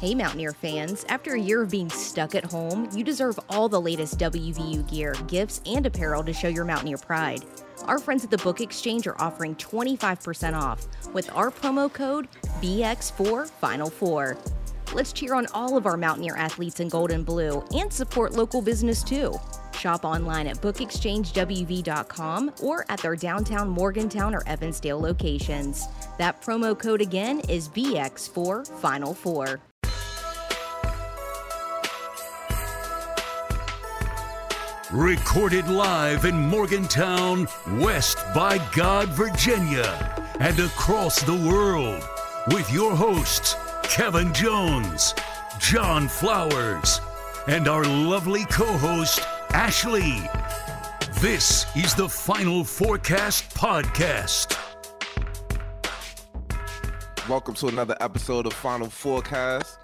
Hey, Mountaineer fans. After a year of being stuck at home, you deserve all the latest WVU gear, gifts, and apparel to show your Mountaineer pride. Our friends at the Book Exchange are offering 25% off with our promo code BX4 Final Four. Let's cheer on all of our Mountaineer athletes in gold and blue and support local business too. Shop online at bookexchangewv.com or at their downtown Morgantown or Evansdale locations. That promo code again is BX4 Recorded live in Morgantown, West by God, Virginia, and across the world with your hosts, Kevin Jones, John Flowers, and our lovely co host, Ashley. This is the Final Fourcast Podcast. Welcome to another episode of Final Fourcast.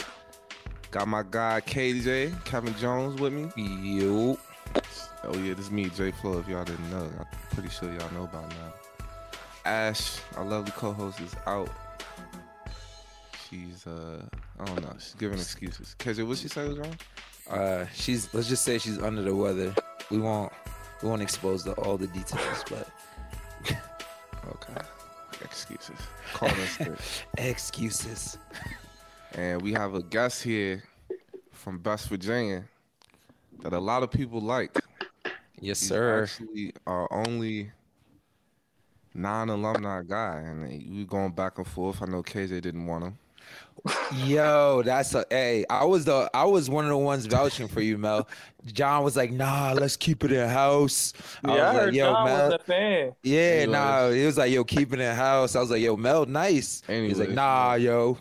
Got my guy KJ, Kevin Jones with me. Yo. Oh yeah, this is me, Jay Flo. If y'all didn't know, I'm pretty sure y'all know by now. Ash, our lovely co-host, is out. She's uh, I don't know. She's giving excuses. KJ, what she say was wrong? Uh, she's let's just say she's under the weather. We won't we won't expose the, all the details, but Okay. Excuses. Call us excuses. And we have a guest here from Best Virginia that a lot of people like. Yes, He's sir. actually our only non-alumni guy, and we going back and forth. I know KJ didn't want him. Yo, that's a hey. I was the I was one of the ones vouching for you, Mel. John was like, "Nah, let's keep it in house." I Yeah, I, was heard like, "Yo, John Mel." was a fan. Yeah, He nah. was. It was like, "Yo, keep it in house." I was like, "Yo, Mel, nice." He's like, Anyways. "Nah, yo."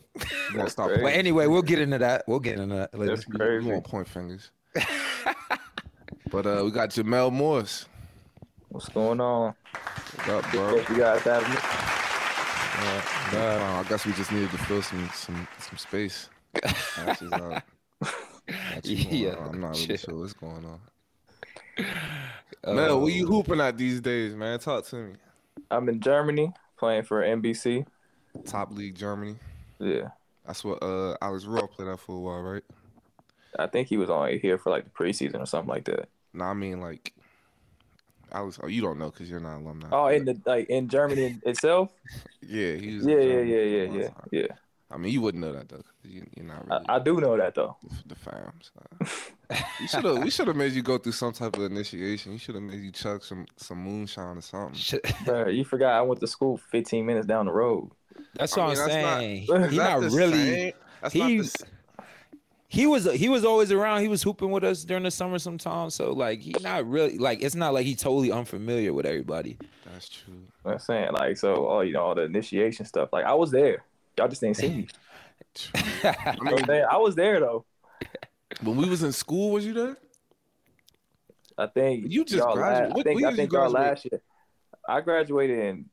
You stop? But anyway, we'll get into that. We'll get into that later. That's You crazy. want point fingers? but uh, we got Jamel Morris. What's going on? What up, bro? You guys having me. Uh, I guess we just needed to fill some some some space. Ash is out. Got you going Yeah, on. I'm not really sure what's going on. Uh, Man, what you hooping at these days, man? Talk to me. I'm in Germany playing for MBC. Top league Germany. Yeah, That's what uh Alex Ruoff played out for a while, right? I think he was only here for like the preseason or something like that. No, I mean like I was. Oh, you don't know because you're not alumni. Oh, in the like in Germany itself. yeah, he was. Yeah, in yeah, yeah, yeah, yeah, yeah. I mean, you wouldn't know that though. You, you're not really I, I do know that though. the, the fam. So. Uh. you should have. We should have made you go through some type of initiation. You should have made you chuck some some moonshine or something. Bro, you forgot I went to school 15 minutes down the road. That's I what mean, I'm that's saying. Is He that not really. same? That's not the He's s- he was he was always around. He was hooping with us during the summer sometimes. So like he not really like it's not like he totally unfamiliar with everybody. That's true. You know I'm saying like so all you know all the initiation stuff. Like I was there. Y'all just ain't seen me. You know I'm? I was there though. When we was in school, was you there? I think You just y'all graduated- last- I think I did you think y'all graduate? last year. I graduated in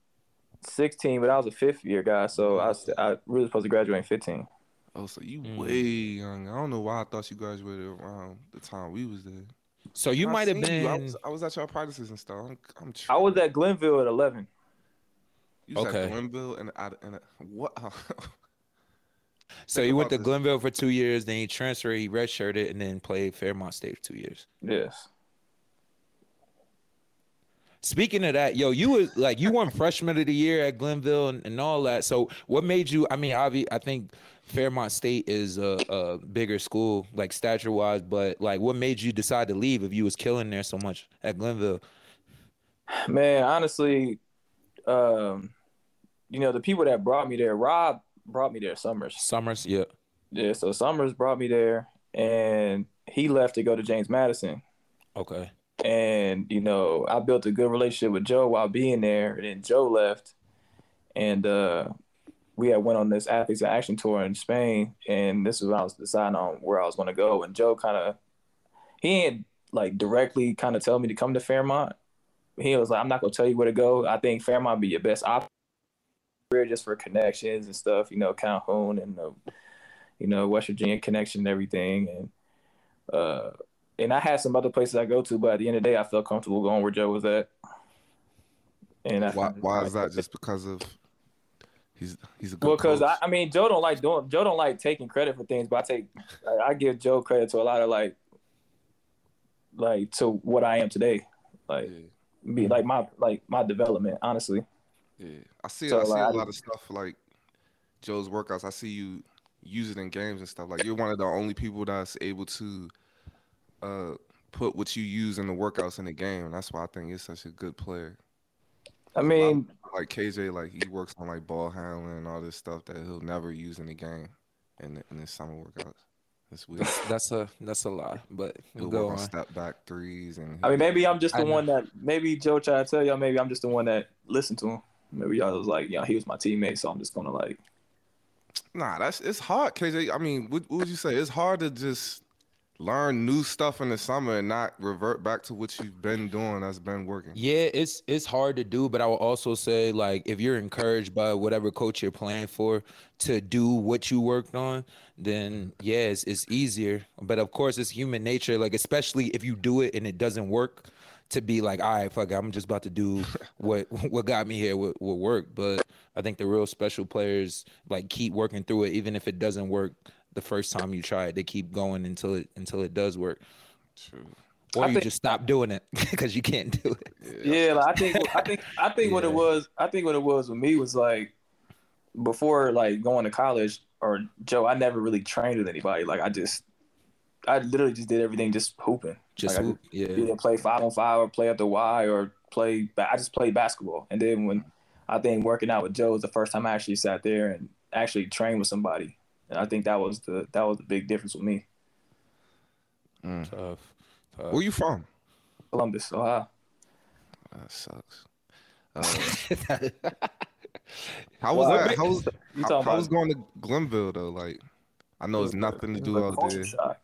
16, but I was a fifth year guy, so I was I really supposed to graduate in 15. Oh, so you Mm. way young. I don't know why I thought you graduated around the time we was there. So you might have seen you. I been was, I was at your practices and stuff. I'm, I'm I was at Glenville at 11. You was Okay. at Glenville and at and at- what? so you went to this. Glenville for two years, then he transferred, he redshirted, and then played Fairmont State for two years. Yes. Speaking of that, yo, you was like you won freshman of the year at Glenville and, and all that. So what made you? I mean, obvi- I think Fairmont State is a, a bigger school, like stature wise, but like, what made you decide to leave if you was killing there so much at Glenville? Man, honestly, um, you know, the people that brought me there, Rob brought me there Summers. Summers, yeah. Yeah, so Summers brought me there and he left to go to James Madison. Okay. And, you know, I built a good relationship with Joe while being there. And then Joe left. And uh, we had went on this Athletes in Action tour in Spain. And this was when I was deciding on where I was going to go. And Joe kind of, he ain't like directly kind of tell me to come to Fairmont. He was like, I'm not going to tell you where to go. I think Fairmont be your best option just for connections and stuff, you know, Calhoun and the, you know, West Virginia connection and everything. And, uh, and I had some other places I go to, but at the end of the day, I felt comfortable going where Joe was at. And I, why? Why is that? Just because of He's he's a good Well, because. I, I mean, Joe don't like doing. Joe don't like taking credit for things, but I take. I, I give Joe credit to a lot of like, like to what I am today, like yeah, be like my like my development. Honestly, yeah. I see So, I see like, a lot of stuff like Joe's workouts. I see you use it in games and stuff. Like you're one of the only people that's able to uh put what you use in the workouts in the game. And that's why I think you're such a good player. I mean, Like KJ, like he works on like ball handling and all this stuff that he'll never use in the game in the, in his summer workouts. It's weird. That's a that's a lie, but He'll go work on on. step back threes and I mean, maybe I'm just I the know. one that maybe Joe tried to tell y'all. Maybe I'm just the one that listened to him. Maybe y'all was like, yeah, he was my teammate, so I'm just gonna like. Nah, that's it's hard, KJ. I mean, what, what would you say? It's hard to just learn new stuff in the summer and not revert back to what you've been doing that's been working. Yeah, it's it's hard to do, but I will also say like if you're encouraged by whatever coach you're playing for to do what you worked on, then yeah, it's, it's easier. But of course, it's human nature. Like especially if you do it and it doesn't work, to be like, all right, fuck, it, I'm just about to do what what got me here will, will work. But I think the real special players like keep working through it, even if it doesn't work the first time you try it. They keep going until it until it does work, True. or I you think- just stop doing it because you can't do it. Yeah, like I think I think I think what it was I think what it was with me was like before like going to college or Joe, I never really trained with anybody. Like I just I literally just did everything just hooping. Just like, hoop, yeah. either play five on five or play at the Y or play. I just played basketball, and then when I think working out with Joe was the first time I actually sat there and actually trained with somebody, and I think that was the that was the big difference with me. Mm. Tough. tough. Where you from? Columbus, Ohio. That sucks. Uh, how was Well, that? How was, You how, how was going to Glenville though? Like, I know it's nothing to do a out culture there. shock.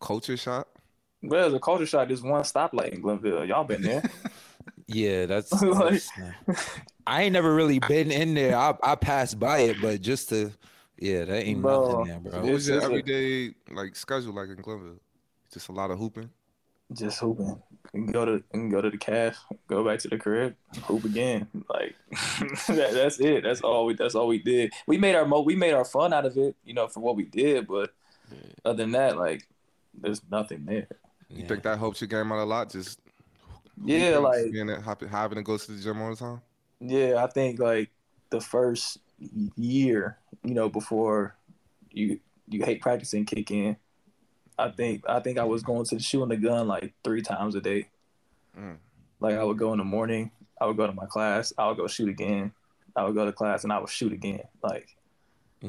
Culture shock. Well, the culture shock. is one stoplight in Glenville. Y'all been there? Yeah, that's. Like- that's- I ain't never really been in there. I I passed by it, but just to, yeah, that ain't Bro, nothing there, bro. it's was your just a- everyday like schedule like in Glenville? Just a lot of hooping. just hooping. And go to and go to the calf, go back to the crib, hoop again. Like that, that's it. That's all we. That's all we did. We made our mo. We made our fun out of it, you know, for what we did. But other than that, like, there's nothing there. You Yeah. think that helps your game out a lot? Just Yeah, like being at, having to go to the gym all the time. yeah, I think like the first year, you know, before you you hate practicing kick in. I think I think I was going to the shooting the gun like three times a day. Mm. Like I would go in the morning, I would go to my class, I would go shoot again, I would go to class and I would shoot again. Like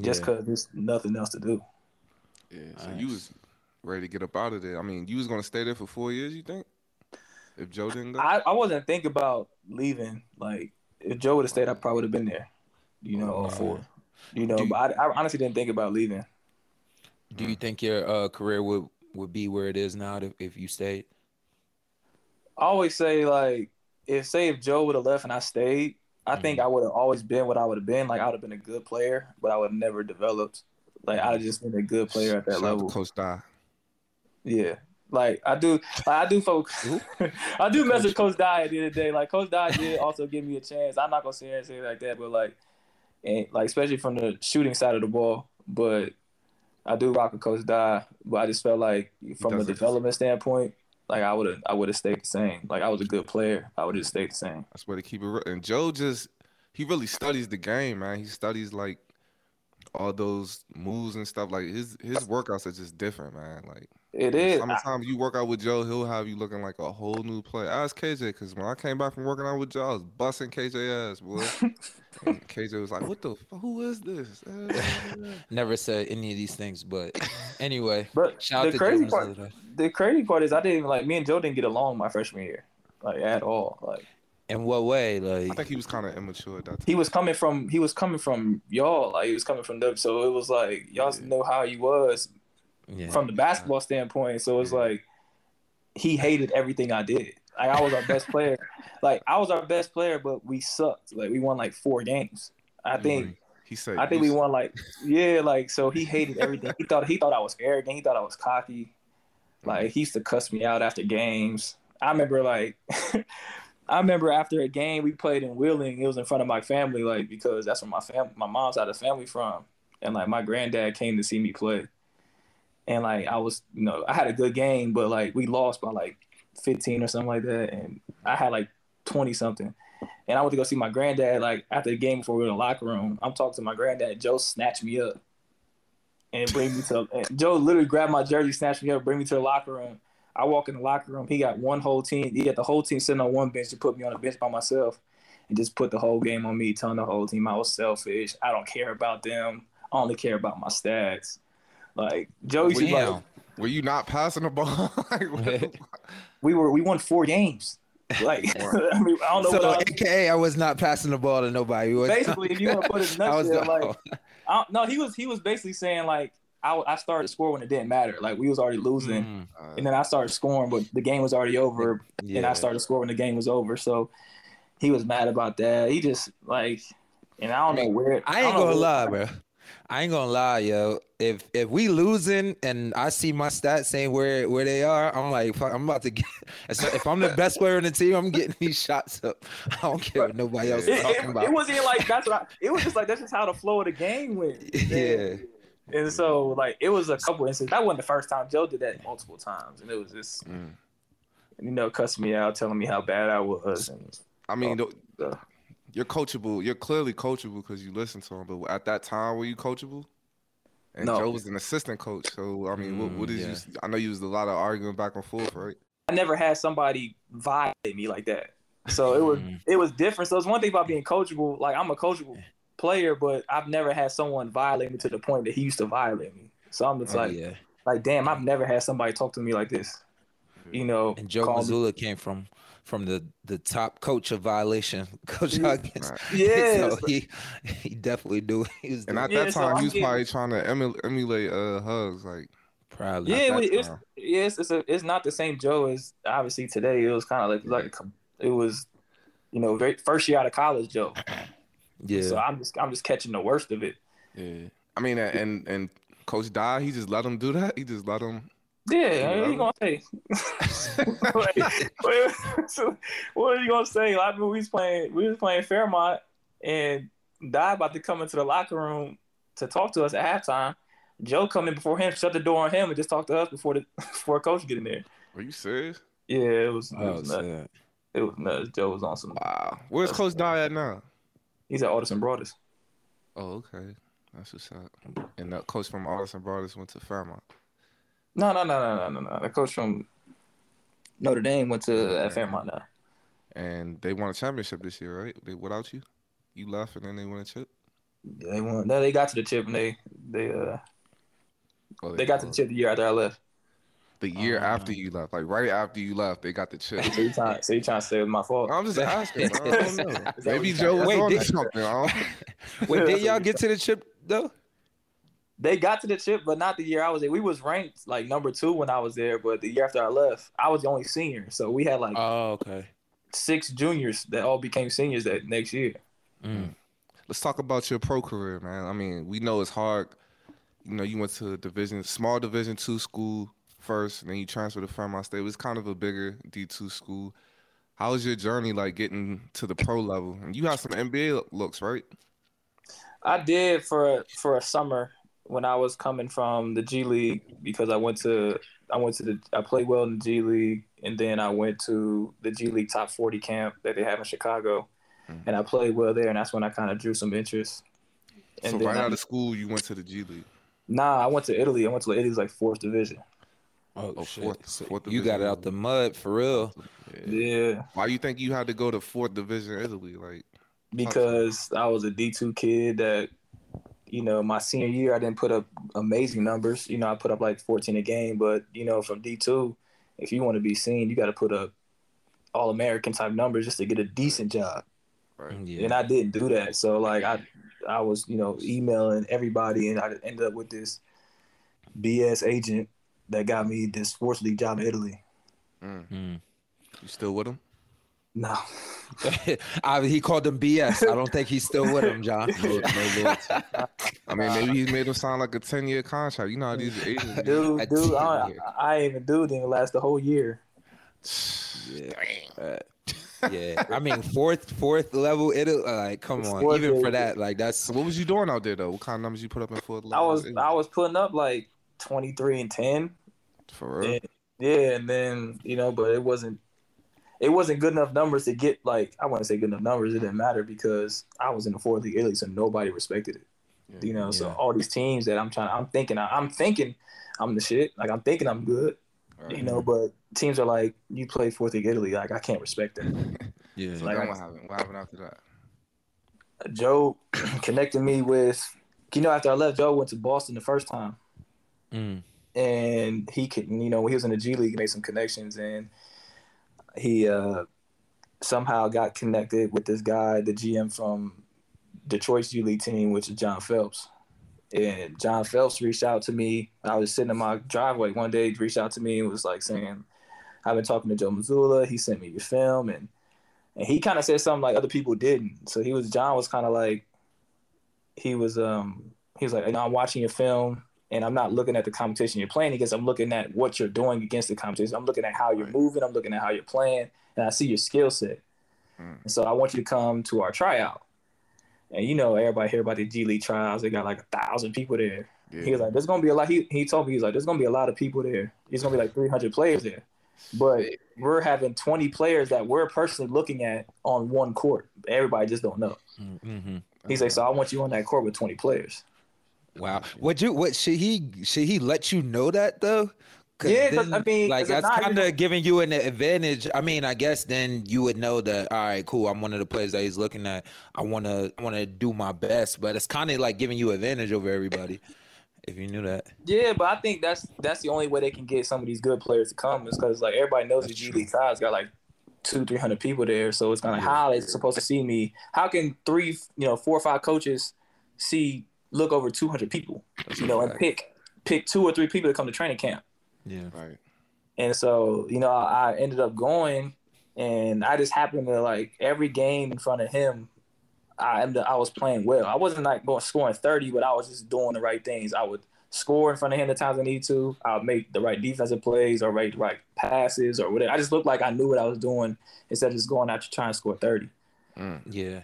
just cause there's nothing else to do. Yeah. So you was ready to get up out of there. I mean, you was gonna stay there for four years. You think? If Joe didn't go. I, I wasn't thinking about leaving. Like if Joe would have stayed, I probably would have been there. You know, Oh, for you know, you- but I, I honestly didn't think about leaving. Do you think your uh, career would would be where it is now if, if you stayed? I always say like if say if Joe would have left and I stayed, I think I would have always been what I would have been. Like I would have been a good player, but I would have never developed. Like I'd just been a good player at that Shout level. Coach Dye. Yeah. Like I do, like, I do, folks. I do mess with Coach Dye at the end of the day. Like Coach Dye did also give me a chance. I'm not gonna say and say like that, but like, and like especially from the shooting side of the ball. But I do rock with Coach Dye, But I just felt like from a development standpoint, like I would have, I would have stayed the same. Like I was a good player. I would have stayed the same. That's where to keep it. real. And Joe just he really studies the game, man. He studies like all those moves and stuff. Like his his workouts are just different, man. Like It is. I- Sometimes you work out with Joe, he'll have you looking like a whole new player. Ask KJ because when I came back from working out with Joe, I was busting KJ ass, boy. and KJ was like, "What the? F- who is this?" Never said any of these things, but anyway. But Shout out the to crazy Jonas part, the the crazy part is I didn't even like me and Joe didn't get along my freshman year, like at all. Like In what way? Like I think he was kind of immature at that time. he was coming from he was coming from y'all, like he was coming from them. So it was like y'all Yeah. know how he was yeah. from the basketball standpoint. So it's Yeah. like he hated everything I did. Like I was our best player. Like I was our best player, but we sucked. Like we won like four games. I mm-hmm. think He said, I think we won like yeah, like so he hated everything. He thought he thought I was arrogant. He thought I was cocky. Like he used to cuss me out after games. I remember like I remember after a game we played in Wheeling, it was in front of my family, like because that's where my fam my mom's side of family from. And like my granddad came to see me play. And like I was, you know, I had a good game, but like we lost by like 15 or something like that. And I had like 20 something. And I went to go see my granddad like after the game before we were in the locker room. I'm talking to my granddad. Joe snatched me up and bring me to Joe literally grabbed my jersey, snatched me up, bring me to the locker room. I walk in the locker room. He got one whole team. He got the whole team sitting on one bench to put me on a bench by myself, and just put the whole game on me, telling the whole team I was selfish. I don't care about them. I only care about my stats. Like Joe used to like, Were you not passing the ball? Like, we were we won four games. Like I mean, I don't know So, what I was, AKA, I was not passing the ball to nobody. Basically if you want to put it in a I was like I don't, no, he was he was basically saying like I, I started to score when it didn't matter. Like we was already losing, Mm, uh, and then I started scoring, but the game was already over, and. I started scoring when the game was over. So he was mad about that. He just like, and I don't know where. I ain't don't gonna lie, bro. I ain't gonna lie, yo. If if we losing and I see my stats saying where where they are, I'm like, fuck, I'm about to get. If I'm the best player in the team, I'm getting these shots up. I don't care what nobody else is It, talking it, about. it wasn't like that's what I, it was just like that's just how the flow of the game went. yeah. And so like it was a couple instances. That wasn't the first time. Joe did that multiple times, and it was just Mm. you know cussing me out, telling me how bad I was, and I mean, Oh, th- uh, you're coachable. You're clearly coachable because you listen to him. But at that time, were you coachable? And No. Joe was an assistant coach. So I mean, what, what Mm, did yeah. you? I know you was a lot of arguing back and forth, right? I never had somebody violate me like that. So it was Mm. it was different. So it's one thing about being coachable. Like I'm a coachable player, but I've never had someone violate me to the point that he used to violate me. So I'm just Oh, like, yeah. like damn, I've never had somebody talk to me like this. You know, And Joe call me- came from from the the top coach of violation, Coach Yeah. Huggins. Right. Yeah, so he he definitely do. He was And doing at Yeah, that so time, I'm he was getting- probably trying to emu- emulate uh hugs. Like, probably. yeah, it it's, yes, it's a, it's not the same Joe as obviously today. It was kind of like like it was, you know, very, first year out of college Joe. yeah. So I'm just I'm just catching the worst of it. yeah. I mean, and and Coach Dye, he just let him do that. He just let him. Yeah, what are you gonna say? Like, what, so what are you gonna say? Like we was playing, we was playing Fairmont, and Dye about to come into the locker room to talk to us at halftime. Joe come in before him, shut the door on him, and just talk to us before the before coach get in there. Are you serious? Yeah, it was it Oh, was nuts. sad. It was nuts. Joe was on some. Wow. Where's Coach Dye at now? He's at Alderson Broaddus. Oh, okay. That's what's up. And that coach from Alderson Broaddus went to Fairmont. No, no, no, no, no, no, no. The coach from Notre Dame went to at Fairmont now. And they won a championship this year, right? They without you? You left and then they won a chip? They won. No, they got to the chip and they they uh Oh, they got to the chip the year after I left. The year Uh, after you left. Like right after you left, they got the chip. So you trying, so you trying to say it was my fault? I'm just asking. bro. I don't know. Is that what Maybe Joe was Wait, on did- something. I don't- Wait, did y'all get to the chip though? They got to the chip, but not the year I was there. We was ranked like number two when I was there, but the year after I left, I was the only senior. So we had like Oh, okay. six juniors that all became seniors that next year. Mm. Let's talk about your pro career, man. I mean, we know it's hard. You know, you went to a division, small division two school first, and then you transferred to Fairmont State. It was kind of a bigger D two school. How was your journey like getting to the pro level? And you had some NBA looks, right? I did for for a summer when I was coming from the G League because I went to I went to the I played well in the G League and then I went to the G League top forty camp that they have in Chicago, Mhm. and I played well there, and that's when I kind of drew some interest. And so right I- out of school, you went to the G League. Nah, I went to Italy. I went to Italy's like fourth division. Oh, Oh, shit. fourth- So fourth you got it out the mud for real. Yeah. Yeah, Why you think you had to go to fourth division Italy? Like, because I was a D two kid that, you know, my senior year I didn't put up amazing numbers. You know, I put up like fourteen a game, but you know, from D two, if you want to be seen, you got to put up all American type numbers just to get a decent job. right? Mm, yeah. And I didn't do that, so like I, I was you know emailing everybody, and I ended up with this BS agent that got me this sports league job in Italy. Mm. Mm. You still with him? No. I, he called them BS. I don't think he's still with him, John. No, no loyalty. I mean, maybe he made him sign like a ten year contract. You know how these agents. do. dude, I dude, I. I, I ain't even do it. Didn't last the whole year. Yeah. Uh, Yeah, I mean fourth, fourth level. It like come on, Fourth even for that, like that's what was you doing out there though? What kind of numbers you put up in fourth? I was? I was putting up like twenty three and ten. for real. Yeah, yeah, and then you know, but it wasn't it wasn't good enough numbers to get like I wouldn't say good enough numbers. It didn't matter because I was in the fourth league Italy, so nobody respected it. You know, so all these teams that I'm trying, I'm thinking, I'm thinking, I'm the shit. Like I'm thinking I'm good. Right. You know, but teams are like, you play fourth league Italy, like I can't respect that. yeah, So like I- what happened? What happened after that? Joe connected me with, you know, after I left, Joe went to Boston the first time. Mm. and he could you know when he was in the G League he made some connections and he uh somehow got connected with this guy the GM from Detroit's G League team which is John Phelps. And John Phelps reached out to me. I was sitting in my driveway one day he reached out to me and was like saying I've been talking to Joe Mazzulla he sent me your film. And and he kind of said something like other people didn't. So he was John was kind of like he was um he was like I'm watching your film and I'm not looking at the competition you're playing against. I'm looking at what you're doing against the competition. I'm looking at how you're Right. moving. I'm looking at how you're playing, and I see your skill set. Mm. And so I want you to come to our tryout. And you know, everybody hear about the G League trials. They got like a thousand people there. Yeah. He was like, "There's gonna be a lot." He he told me he's like, "There's gonna be a lot of people there. There's gonna be like 300 players there." But we're having 20 players that we're personally looking at on one court. Everybody just don't know. Mm-hmm. He's like, "So I want you on that court with 20 players." Wow. Oh, would you? What should he? Should he let you know that though? Yeah, 'cause, I mean, like that's kind of giving you an advantage. I mean, I guess then you would know that. All right, cool. I'm one of the players that he's looking at. I want to, I want to do my best, but it's kind of like giving you advantage over everybody. If you knew that, Yeah, but I think that's that's the only way they can get some of these good players to come is because like everybody knows the That's G true. League trials got like two, three hundred people there. So it's kind of how they supposed to see me. How can three, you know, four or five coaches see look over two hundred people, you know, and pick pick two or three people to come to training camp? yeah. Right. And so, you know, I ended up going and I just happened to like every game in front of him, I ended, I was playing well. I wasn't like going scoring 30, but I was just doing the right things. I would score in front of him the times I need to. I would make the right defensive plays or make the right passes or whatever. I just looked like I knew what I was doing instead of just going out to try and score 30. Mm. Yeah.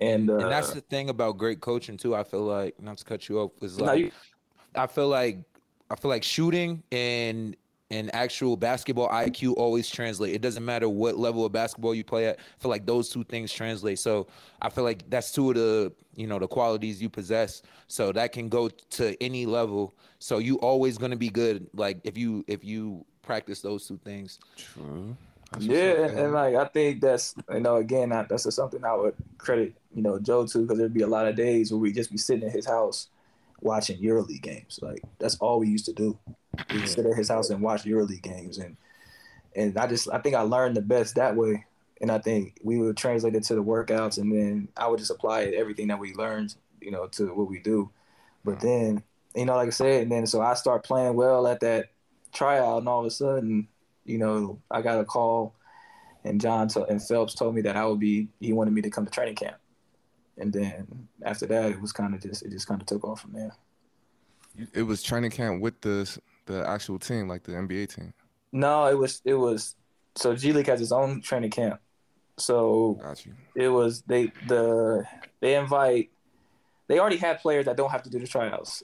And, uh, And that's the thing about great coaching too. I feel like not to cut you off is like you- I feel like I feel like shooting and and actual basketball IQ always translate. It doesn't matter what level of basketball you play at. I feel like those two things translate. So I feel like that's two of the you know the qualities you possess. So that can go to any level. So you always gonna be good. Like if you if you practice those two things. True. That's Yeah, up, and, and like I think that's you know again that, that's something I would credit you know Joe to because there'd be a lot of days where we just be sitting in his house watching EuroLeague games. Like that's all we used to do. We sit at his house and watch EuroLeague games, and and I just I think I learned the best that way. And I think we would translate it to the workouts, and then I would just apply everything that we learned, you know, to what we do. But then, you know, like I said, and then so I start playing well at that tryout, and all of a sudden, you know, I got a call, and John to, and Phelps told me that I would be. He wanted me to come to training camp, and then after that, it was kind of just it just kind of took off from there. It was training camp with the the actual team, like the NBA team. No, it was it was so G League has its own training camp, so it was they the they invite they already had players that don't have to do the tryouts.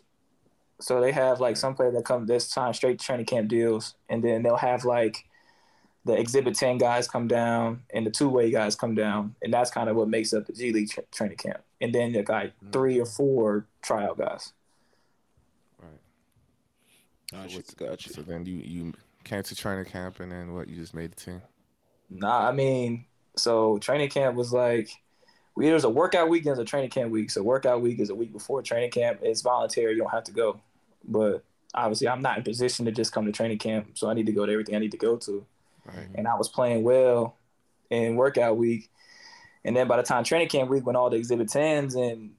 So they have like some players that come this time straight to training camp deals, and then they'll have like the Exhibit Ten guys come down and the two way guys come down, and that's kind of what makes up the G League tra- training camp. And then you got mm. three or four tryout guys. Gotcha, what's- gotcha. So then you you came to training camp, and then what? You just made the team. Nah, I mean, so training camp was like we there's a workout week, there's a training camp week. So workout week is a week before training camp. It's voluntary, you don't have to go. But obviously I'm not in position to just come to training camp. So I need to go to everything I need to go to. Right. And I was playing well in workout week. And then by the time training camp week when all the exhibit tens and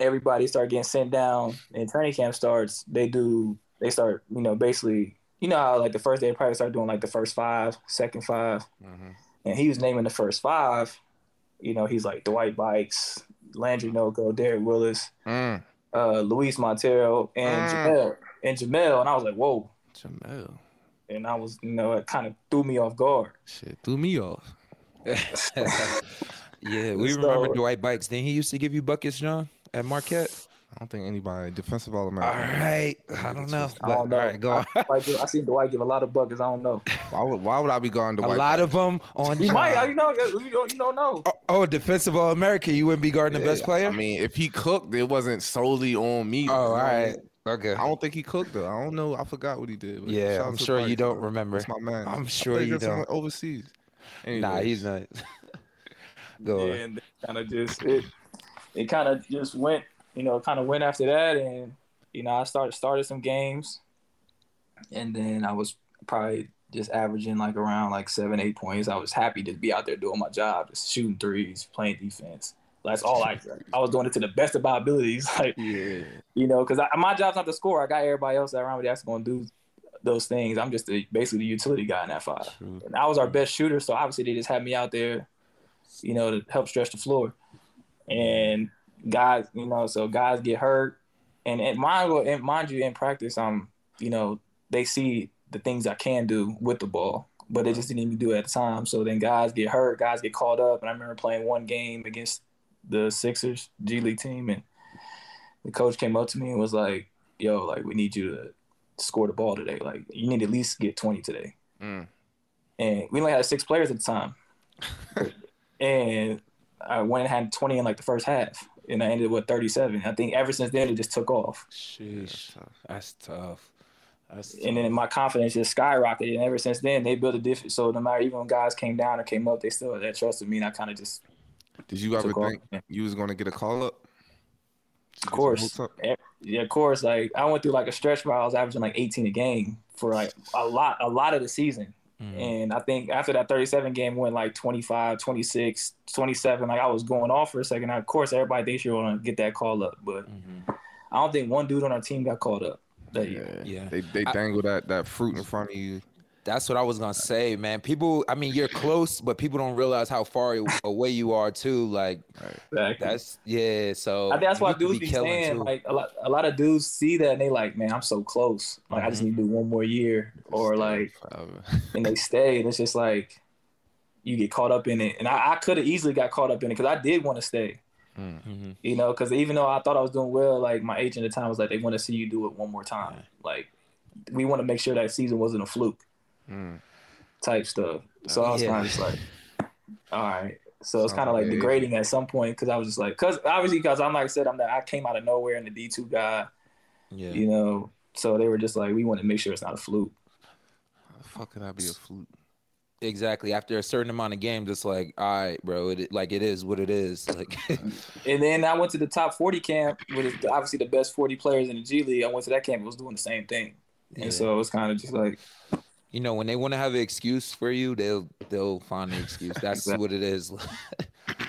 everybody start getting sent down and training camp starts, they do they start, you know, basically you know how like the first day they probably start doing like the first five, second five Mm-hmm. and he was naming the first five. You know, he's like Dwight Buycks, Landry Nnoko, Derek Willis, Mm. uh, Luis Montero, and Mm. Jamel. And Jamel, and I was like, whoa. Jamel. And I was, you know, it kind of threw me off guard. Shit threw me off. yeah, we So- remember Dwight Buycks. Didn't he used to give you buckets, John, at Marquette? I don't think anybody defensive all All American. All right, I don't know. I don't know. All right, go on. I, I, give- I seen Dwight give a lot of buckets. I don't know. Why would why would I be guarding to A lot of them on. You might. You know. You don't, you don't know. Oh, oh, defensive all American. You wouldn't be guarding the best player. I mean, if he cooked, it wasn't solely on me. oh, all you know what I Okay. I don't think he cooked though. I don't know. I forgot what he did. but Yeah, I'm to sure you don't though. remember. That's my man. I'm sure played you don't. Overseas. Nah, Anyways, he's not. Go Yeah, on. and kind of just it, it kind of just went, you know, kind of went after that, and you know, I started started some games, and then I was probably just averaging like around like seven, eight points. I was happy to be out there doing my job, just shooting threes, playing defense. That's all I. I was doing it to the best of my abilities, like Yeah. you know, because my job's not to score. I got everybody else around me that's going to do those things. I'm just the, basically the utility guy in that five. True. And I was our best shooter, so obviously they just had me out there, you know, to help stretch the floor. And guys, you know, so guys get hurt, and, and mind you, and mind you, in practice, um, you know, they see the things I can do with the ball, but they just didn't even do it at the time. So then guys get hurt, guys get called up, and I remember playing one game against the Sixers G League team, and the coach came up to me and was like, "Yo, like we need you to score the ball today. Like you need to at least get 20 today." Mm. And we only had six players at the time, and I went and had 20 in like the first half, and I ended with 37. I think ever since then it just took off, Sheesh. That's tough. That's and then my confidence just skyrocketed. And ever since then, they built a different. So no matter even when guys came down or came up, they still they trusted me, and I kind of just Did you ever took off. think you was gonna get a call up? Of course. Yeah, of course. Like I went through like a stretch where I was averaging like 18 a game for like a lot, a lot of the season. Mm. And I think after that 37 game went like 25, 26, 27, like I was going off for a second. Now, of course, everybody thinks you're going to get that call up, but Mhm. I don't think one dude on our team got called up that year. Yeah. Yeah. They they I- that that fruit in front of you. That's what I was gonna say, man. People, I mean, you're close, but people don't realize how far away you are too. Like Exactly. that's yeah. So I think that's why dudes be, killing, saying too. like a lot. A lot of dudes see that and they like, man, I'm so close. Like I just Mhm. need to do one more year, or like, Forever. and they stay. And it's just like you get caught up in it. And I, I could have easily got caught up in it because I did want to stay. Mm. Mhm. You know, because even though I thought I was doing well, like my agent at the time was like, they want to see you do it one more time. Yeah. Like we want to make sure that season wasn't a fluke Mm. type stuff. So I was Yeah. kind of just like, all right. So it's kind of like degrading at some point because I was just like, because obviously, because I'm like I said, I'm that I came out of nowhere and the D two guy, Yeah. you know. So they were just like, we want to make sure it's not a fluke. How the fuck could that be a flute? Exactly. After a certain amount of games, it's like, all right, bro. It like it is what it is. Like, And then I went to the top 40 camp with obviously the best 40 players in the G League. I went to that camp, it was doing the same thing. Yeah. And so it was kind of just like, you know, when they want to have an excuse for you, they'll they'll find an excuse. That's Exactly. what it is.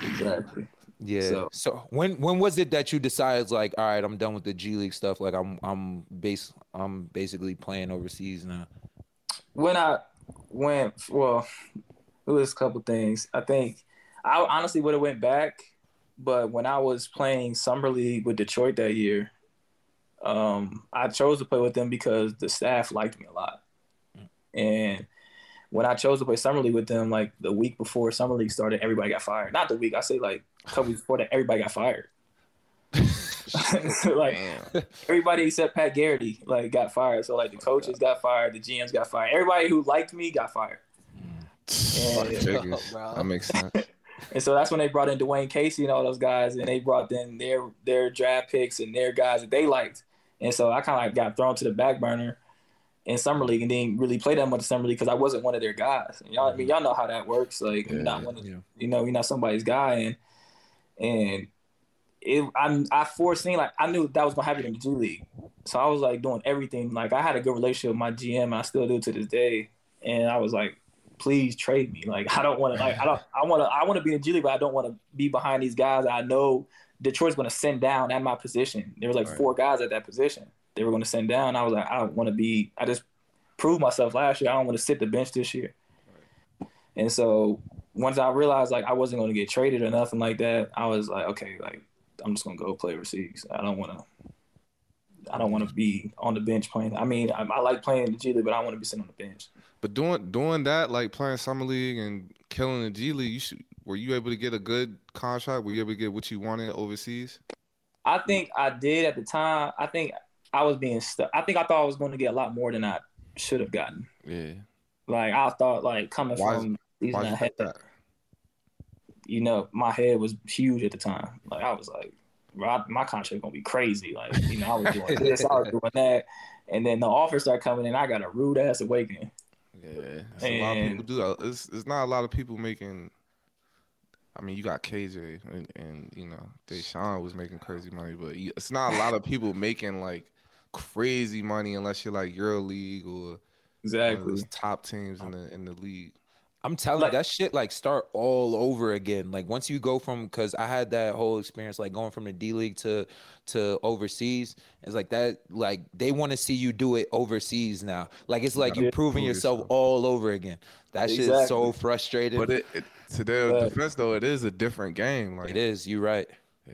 exactly. yeah. So- So, when when was it that you decided like, all right, I'm done with the G League stuff. Like I'm I'm base I'm basically playing overseas now. when I went, well, it was a couple things. I think I honestly would have went back, but when I was playing summer league with Detroit that year, um, I chose to play with them because the staff liked me a lot. And when I chose to play summer league with them, like the week before summer league started, everybody got fired. Not the week, I say like a couple weeks before that, everybody got fired. like Damn. everybody except Pat Garrity like got fired. So like the coaches got fired, the GMs got fired. Everybody who liked me got fired. Mm. Fuck Yeah. figures. That makes sense. And so that's when they brought in Dwane Casey and all those guys, and they brought in their their draft picks and their guys that they liked. And so I kind of like got thrown to the back burner in summer league and didn't really play that much in summer league because I wasn't one of their guys. And y'all, I mean, mm-hmm. y'all know how that works. Like you're not one of, Yeah. you know, you're not somebody's guy, and and it, I'm I foreseen like I knew that was gonna happen in the G League, so I was like doing everything. Like I had a good relationship with my GM, I still do to this day. And I was like, please trade me. Like I don't want to. Like I don't. I want to. I want to be in the G League, but I don't want to be behind these guys. I know Detroit's gonna send down at my position. There was like Right. four guys at that position. They were gonna send down. I was like, I don't want to be. I just proved myself last year. I don't want to sit the bench this year. And so once I realized like I wasn't going to get traded or nothing like that, I was like, okay, like I'm just going to go play overseas. I don't want to. I don't want to be on the bench playing. I mean, I, I like playing the G League, but I want to be sitting on the bench. But doing doing that, like playing summer league and killing the G League, you should. Were you able to get a good contract? Were you able to get what you wanted overseas? I think I did at the time. I think I was being stuck. I think I thought I was going to get a lot more than I should have gotten. Yeah. Like I thought, like coming Why- from these Why'd I you that? you know, my head was huge at the time. Like I was like, bro, I- my contract gonna be crazy. Like you know, I was doing this, I was doing that, and then the offers start coming in. I got a rude ass awakening. Yeah, it's a lot of people do that. It's it's not a lot of people making. I mean, you got KJ and, and you know Da'Sean was making crazy money, but you- it's not a lot of people making like crazy money unless you're like EuroLeague or one of Exactly. those top teams in the in the league. I'm telling Like- you, that shit like start all over again. Like once you go from, because I had that whole experience, like going from the D League to to overseas. It's like that. Like they want to see you do it overseas now. Like it's like you Yeah. proving yourself yourself. all over again. That shit is so frustrating. But it, it to their But- defense though, it is a different game. Like it is. You right.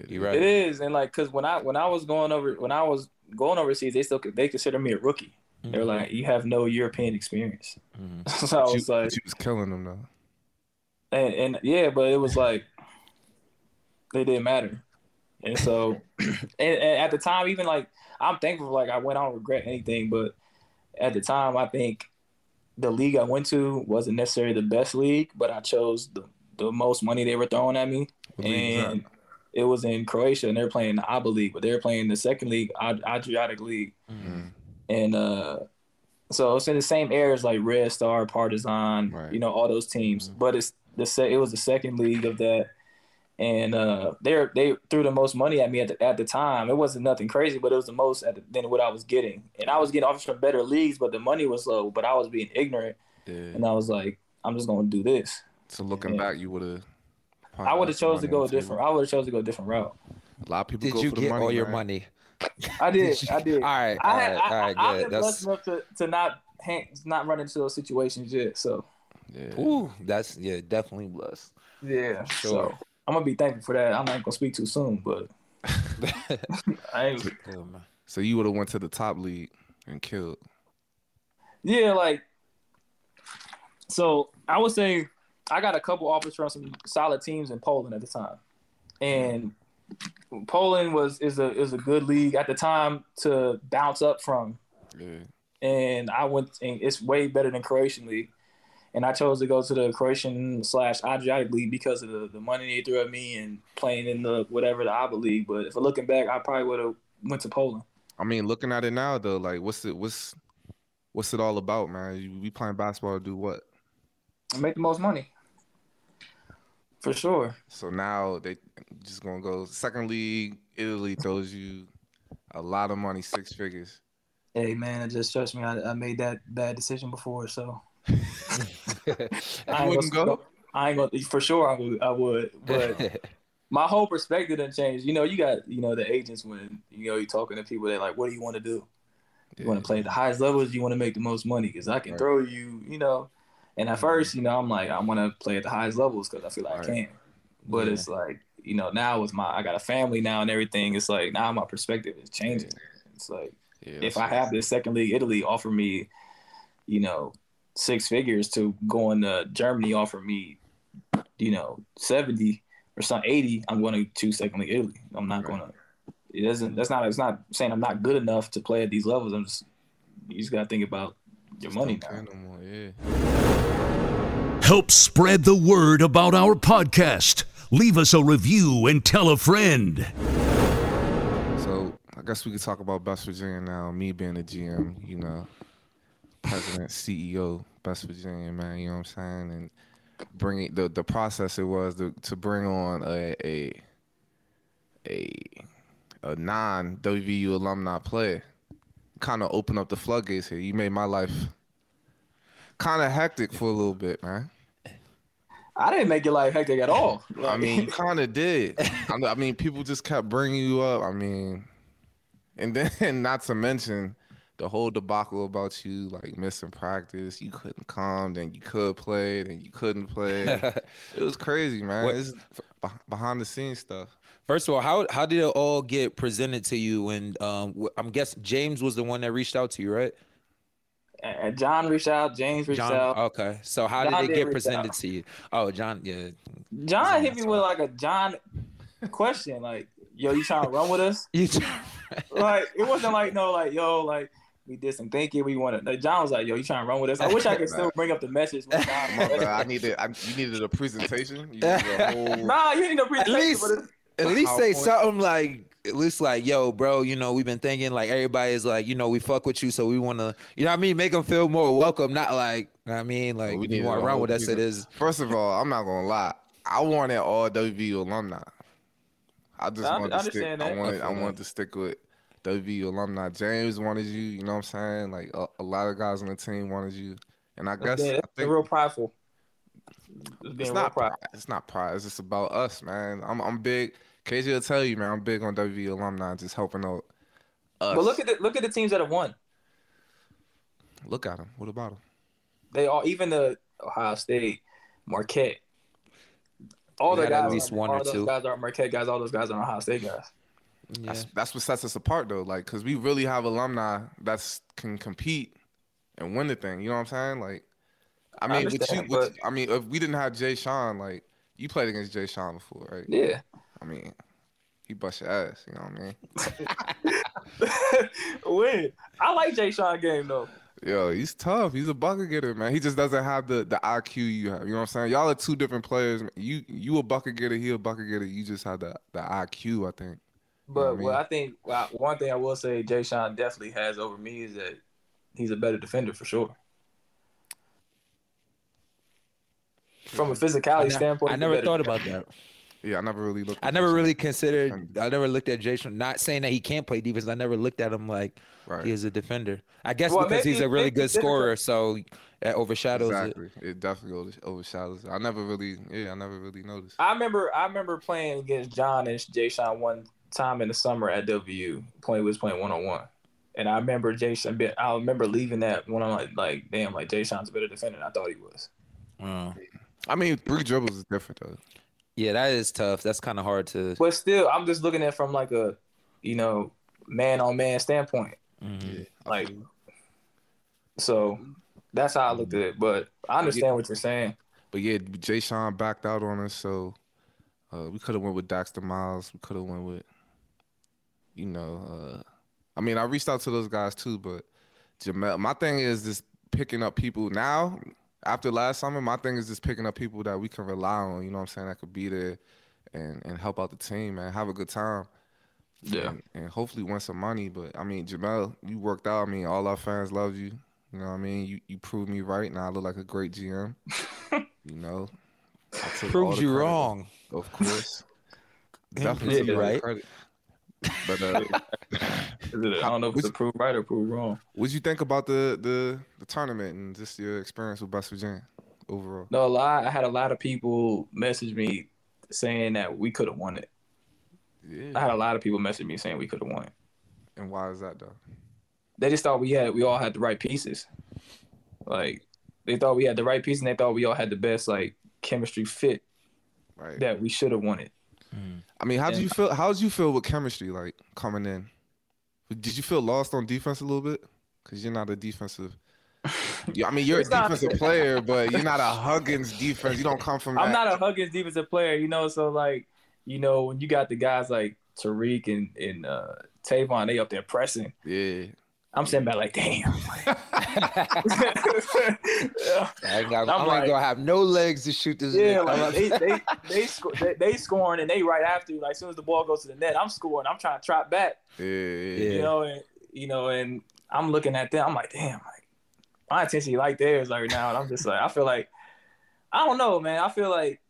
You is. right. It is, and like, cause when I when I was going over when I was going overseas, they still they consider me a rookie. They're Mhm. like, you have no European experience. Mhm. so I But you, was like, she was killing them though. and, and yeah, but it was like they didn't matter. And so, and, and at the time, even like I'm thankful, like I went, I don't regret anything, but at the time, I think the league I went to wasn't necessarily the best league, but I chose the the most money they were throwing at me, What league is that? It was in Croatia, and they're playing the ABA league, but they're playing the second league, Ad- Adriatic League, Mm. and uh, so it's in the same areas like Red Star, Partizan, Right. you know, all those teams. Mhm. But it's the se- it was the second league of that, and uh, they they threw the most money at me at the, at the time. It wasn't nothing crazy, but it was the most at the, than what I was getting, and I was getting offers from better leagues, but the money was low. But I was being ignorant, Yeah. and I was like, I'm just gonna do this. So looking Yeah. back, you would have. I would have chose to go a different. I would have chose to go a different route. A lot of people Did go you for the get money, all your man. money? I did. I did. All right. I All had, right. I, All right. I, I've Good. been blessed That's. enough to, to not hang, not run into those situations yet. So Yeah. Ooh, that's yeah, definitely blessed. yeah, Sure. so I'm gonna be thankful for that. I'm not gonna speak too soon, but I ain't. Good, oh, man. So you would have went to the top league and killed. Yeah, like so I would say I got a couple offers from some solid teams in Poland at the time. And Poland was is a is a good league at the time to bounce up from. Yeah. And I went and it's way better than Croatian league. And I chose to go to the Croatian slash Adriatic league because of the, the money they threw at me and playing in the whatever the ABA league. But if I'm looking back, I probably would have went to Poland. I mean, looking at it now though, like what's it what's what's it all about, man? You we playing basketball to do what? make the most money. For sure. So now they just gonna go second league. Italy throws you a lot of money, six figures. Hey man, just trust me. I, I made that bad decision before, so I wouldn't go? I ain't gonna for sure. I would. I would, but my whole perspective didn't change. You know, you got you know the agents when you know you're talking to people. They're like, "What do you want to do? You want to play at the highest levels? You want to make the most money? Because I can Right. throw you, you know." And at first, you know, I'm like, I want to play at the highest levels because I feel like I Right. can. But Yeah. it's like, you know, now with my, I got a family now and everything. It's like now my perspective is changing. It's like Yeah, if I have this second league, Italy offer me, you know, six figures to going to Germany offer me, you know, seventy or some eighty, I'm going to choose second league Italy. I'm not Right. going to. It doesn't. That's not. It's not saying I'm not good enough to play at these levels. I'm just. You just gotta think about your money now. care no more, yeah. Help spread the word about our podcast. Leave us a review and tell a friend. So I guess we could talk about Best Virginia now. Me being the GM, you know, president, CEO, Best Virginia, man. You know what I'm saying? And bringing the the process it was to, to bring on a a a, a non WVU alumni player, kind of open up the floodgates here. You made my life kind of hectic for a little bit, man. I didn't make your life hectic at all. I mean, you kind of did. I I mean, people just kept bringing you up. I mean, and then not to mention the whole debacle about you like missing practice. You couldn't come, then you could play, then you couldn't play. it was crazy, man. What- It's behind the scenes stuff. First of all, how how did it all get presented to you? And um, I'm guessing James was the one that reached out to you, right? And John reached out, James reached John. out. Okay. So how John did it get presented out. to you? Oh, John. Yeah. John hit me John. with like a John question, like, "Yo, you trying to run with us?" You. Like, it wasn't like no, like, "Yo, like." We did some thinking. We wanted. Like, John was like, "Yo, you trying to run with us?" I wish I could still bring up the message. When John My bad, I needed. I, you needed a presentation. You needed a whole. nah, you need no presentation. least- but it's- At least say PowerPoint. something like. At least like, yo, bro, you know, we've been thinking like everybody is like, you know, we fuck with you, so we want to, you know, what I mean, make them feel more welcome. Not like, you know what I mean, like, we if you needed want a to run with us, it reason. is. First of all, I'm not gonna lie. I wanted all WVU alumni. I just I- wanted I to stick. understand I that. wanted. I I wanted to stick with WVU alumni. James wanted you. You know what I'm saying? Like a, a lot of guys on the team wanted you, and I guess yeah, I it's think real prideful. It's it's not prideful. pride. It's not pride. It's just about us, man. I'm I'm big. KJ will tell you, man. I'm big on WVU alumni, just helping out us. But look at the look at the teams that have won. look at them. What about them? They all even the Ohio State, Marquette. All We the had at least one all or those two. guys are Marquette guys. All those guys are Ohio State guys. Yeah. That's that's what sets us apart though. Like, cause we really have alumni that can compete and win the thing. You know what I'm saying? Like, I I mean, with you, understand, with, I mean, if we didn't have Jaysean, like, you played against Jaysean before, right? Yeah. I mean, he bust your ass. You know what I mean? Win. I like Jaysean game though. Yo, he's tough. He's a bucket getter, man. He just doesn't have the the IQ you have. You know what I'm saying? Y'all are two different players. You you a bucket getter. He a bucket getter. You just have the the IQ. I think. But I mean? what I think well, one thing I will say Jaysean definitely has over me is that he's a better defender for sure. From a physicality I, ne- standpoint, I never thought about that. Yeah, I never really looked. I never Jay really considered. I never looked at Jason. Not saying that he can't play defense. I never looked at him like Right. he is a defender. I guess Well, because he's a really good scorer, so that overshadows it. Exactly. It, definitely overshadows. it. I never really, yeah, I never really noticed. I remember I remember playing against John and Jaysean one time in the summer at WU. Playing was playing one on one. And I remember Jaysean I remember leaving that one on like like damn like Jaysean's a better defender than I thought he was. Uh, I mean, three dribbles is different though. Yeah, that is tough. That's kind of hard to. But still I'm just looking at it from like a you know, man on man standpoint. Mhm. I Like so that's how I looked at it. But I understand what you're saying. but yeah, Jaysean backed out on us, so uh, we could have went with Daxter Miles. We could have went with, you know, uh, I mean, I reached out to those guys too, but Jamel. My thing is just picking up people now. After last summer, my thing is just picking up people that we can rely on. You know what I'm saying? That could be there and and help out the team, man. Have a good time. Yeah. and, and hopefully win some money. But I mean, Jamel, you worked out. I mean, all our fans love you. You know what I mean? You you proved me right. Now I look like a great GM. you know, I took Proves you credit, wrong. Of course, definitely took all the right. credit. But uh, I don't know if it's a prove right or prove wrong. what'd you think about the the the tournament and just your experience with West Virginia overall? No, a lot. I had a lot of people message me saying that we could have won it. I had a lot of people message me saying we could have won it. And why is that though? They just thought we had we all had the right pieces. Like they thought we had the right pieces and they thought we all had the best like chemistry fit Right. that we should have won it. I mean, how did Yeah. you feel? How did you feel with chemistry like coming in? Did you feel lost on defense a little bit? Because you're not a defensive. I mean, you're a defensive player, but you're not a Huggins defense. You don't come from. I'm that- not a Huggins defensive player, you know. So like, you know, when you got the guys like Tarik and and uh, Tavon, they up there pressing. Yeah. I'm sitting back like, damn. I ain't I'm I'm, like- gonna have no legs to shoot this. yeah like they they they, sco- they they scoring and they right after you. Like as soon as the ball goes to the net, I'm scoring. I'm trying to trap back. Yeah. yeah. Yeah. You know, and you know, and I'm looking at them. I'm like, damn, like my intensity like theirs right now, and I'm just like, I feel like, I don't know, man. I feel like,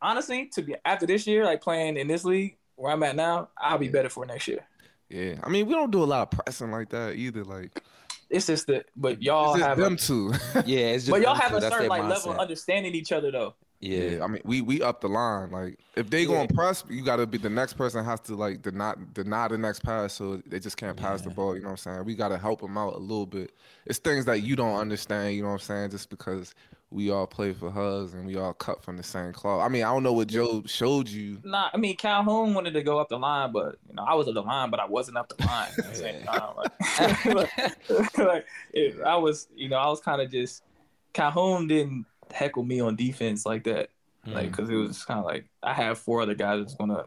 honestly, to be after this year, like playing in this league where I'm at now, I'll be better for next year. Yeah. I mean, we don't do a lot of pressing like that either. Like, It's just that, but y'all it's just have, them a, two. yeah, it's just but y'all have two. a That's certain their like level of understanding each other though. Yeah. I mean, we we up the line. Like if they go Yeah. on press, you gotta be the next person has to like deny deny the next pass, so they just can't pass the ball. You know what I'm saying? We gotta help them out a little bit. It's things that you don't understand. You know what I'm saying? Just because we all play for Huz and we all cut from the same cloth. I mean, I don't know what Joe showed you. Nah, I mean Calhoun wanted to go up the line, but you know I was up the line, but I wasn't up the line at the same time. Like, like, it, I was, you know, I was kind of just Calhoun didn't heckle me on defense like that, like Mm. because it was kind of like I have four other guys that's gonna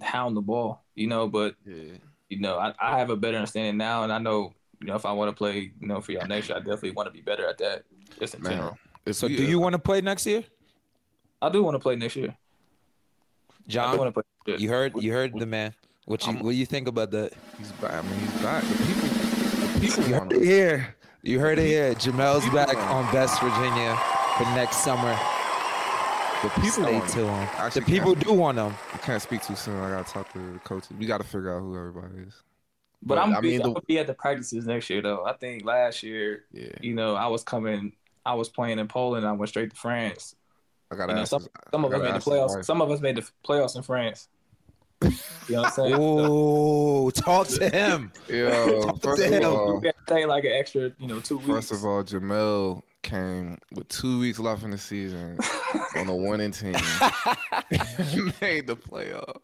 hound the ball, you know. But Yeah. you know, I, I have a better understanding now, and I know, you know, if I want to play, you know, for y'all next year, I definitely want to be better at that. Just in Man. general, If So we- do you want to play next year? I do want to play next year. I do John, play. next year. you heard you heard the man. What you I'm- what do you think about that? He's back. I mean, he's back. The people, the people You heard it here. You heard it here. Jamel's back on Best Virginia for next summer. The people Stay want him. tuned. I The people do want them. I can't speak too soon. I gotta talk to the coaches. We gotta figure out who everybody is. But, But, I'm, I be, mean, I'm the- gonna be at the practices next year though. I think last year, Yeah, you know, I was coming, I was playing in Poland. I went straight to France. I gotta You know, some some of us made the playoffs. wife. Some of us made the playoffs in France. You know what I'm saying? Oh, talk to him. Yo, Talk to first of him. all, we had to take like an extra, you know, two weeks. first of all, Jamel came with two weeks left in the season on a winning team. Made the playoffs.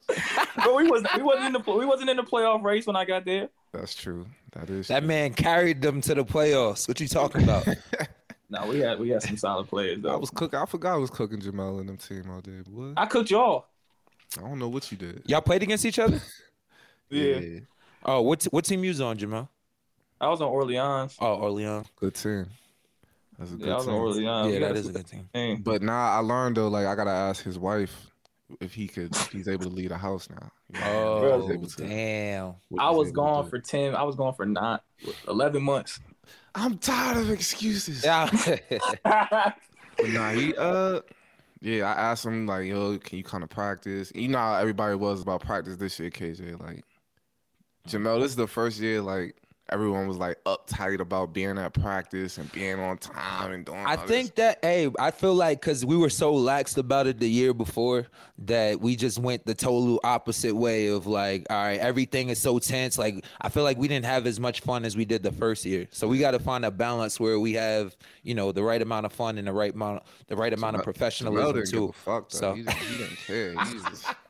but we was we wasn't in the we wasn't in the playoff race when I got there. That's true. That is. That true. man carried them to the playoffs. What you talking about? No, we had we had some solid players I was cooking. I forgot I was cooking Jamel and them team all day. What? I cooked y'all. I don't know what you did. Y'all played against each other? Yeah. Oh, what what team you was on, Jamel? I was on Orleans. Oh, Orleans. Good team. That's a good Yeah, I was on. Orleans. yeah, We that got is a good team. team. But now I learned though, like I gotta ask his wife if he could, if he's able to leave the house now. You know, Oh, if he's able to- damn. I was gone for ten. I was gone for nine, eleven months. I'm tired of excuses. Yeah. But nah, he uh, yeah. I asked him like, yo, can you kind of practice? You know how everybody was about practice this year, KJ. Like, Jamel, this is the first year like everyone was like uptight about being at practice and being on time and doing. I think that hey, I feel like because we were so laxed about it the year before that we just went the total opposite way of like, all right, everything is so tense. Like I feel like we didn't have as much fun as we did the first year. So we got to find a balance where we have, you know, the right amount of fun and the right amount, the right amount of professionalism too. fuck though. So- He, didn't, he didn't care.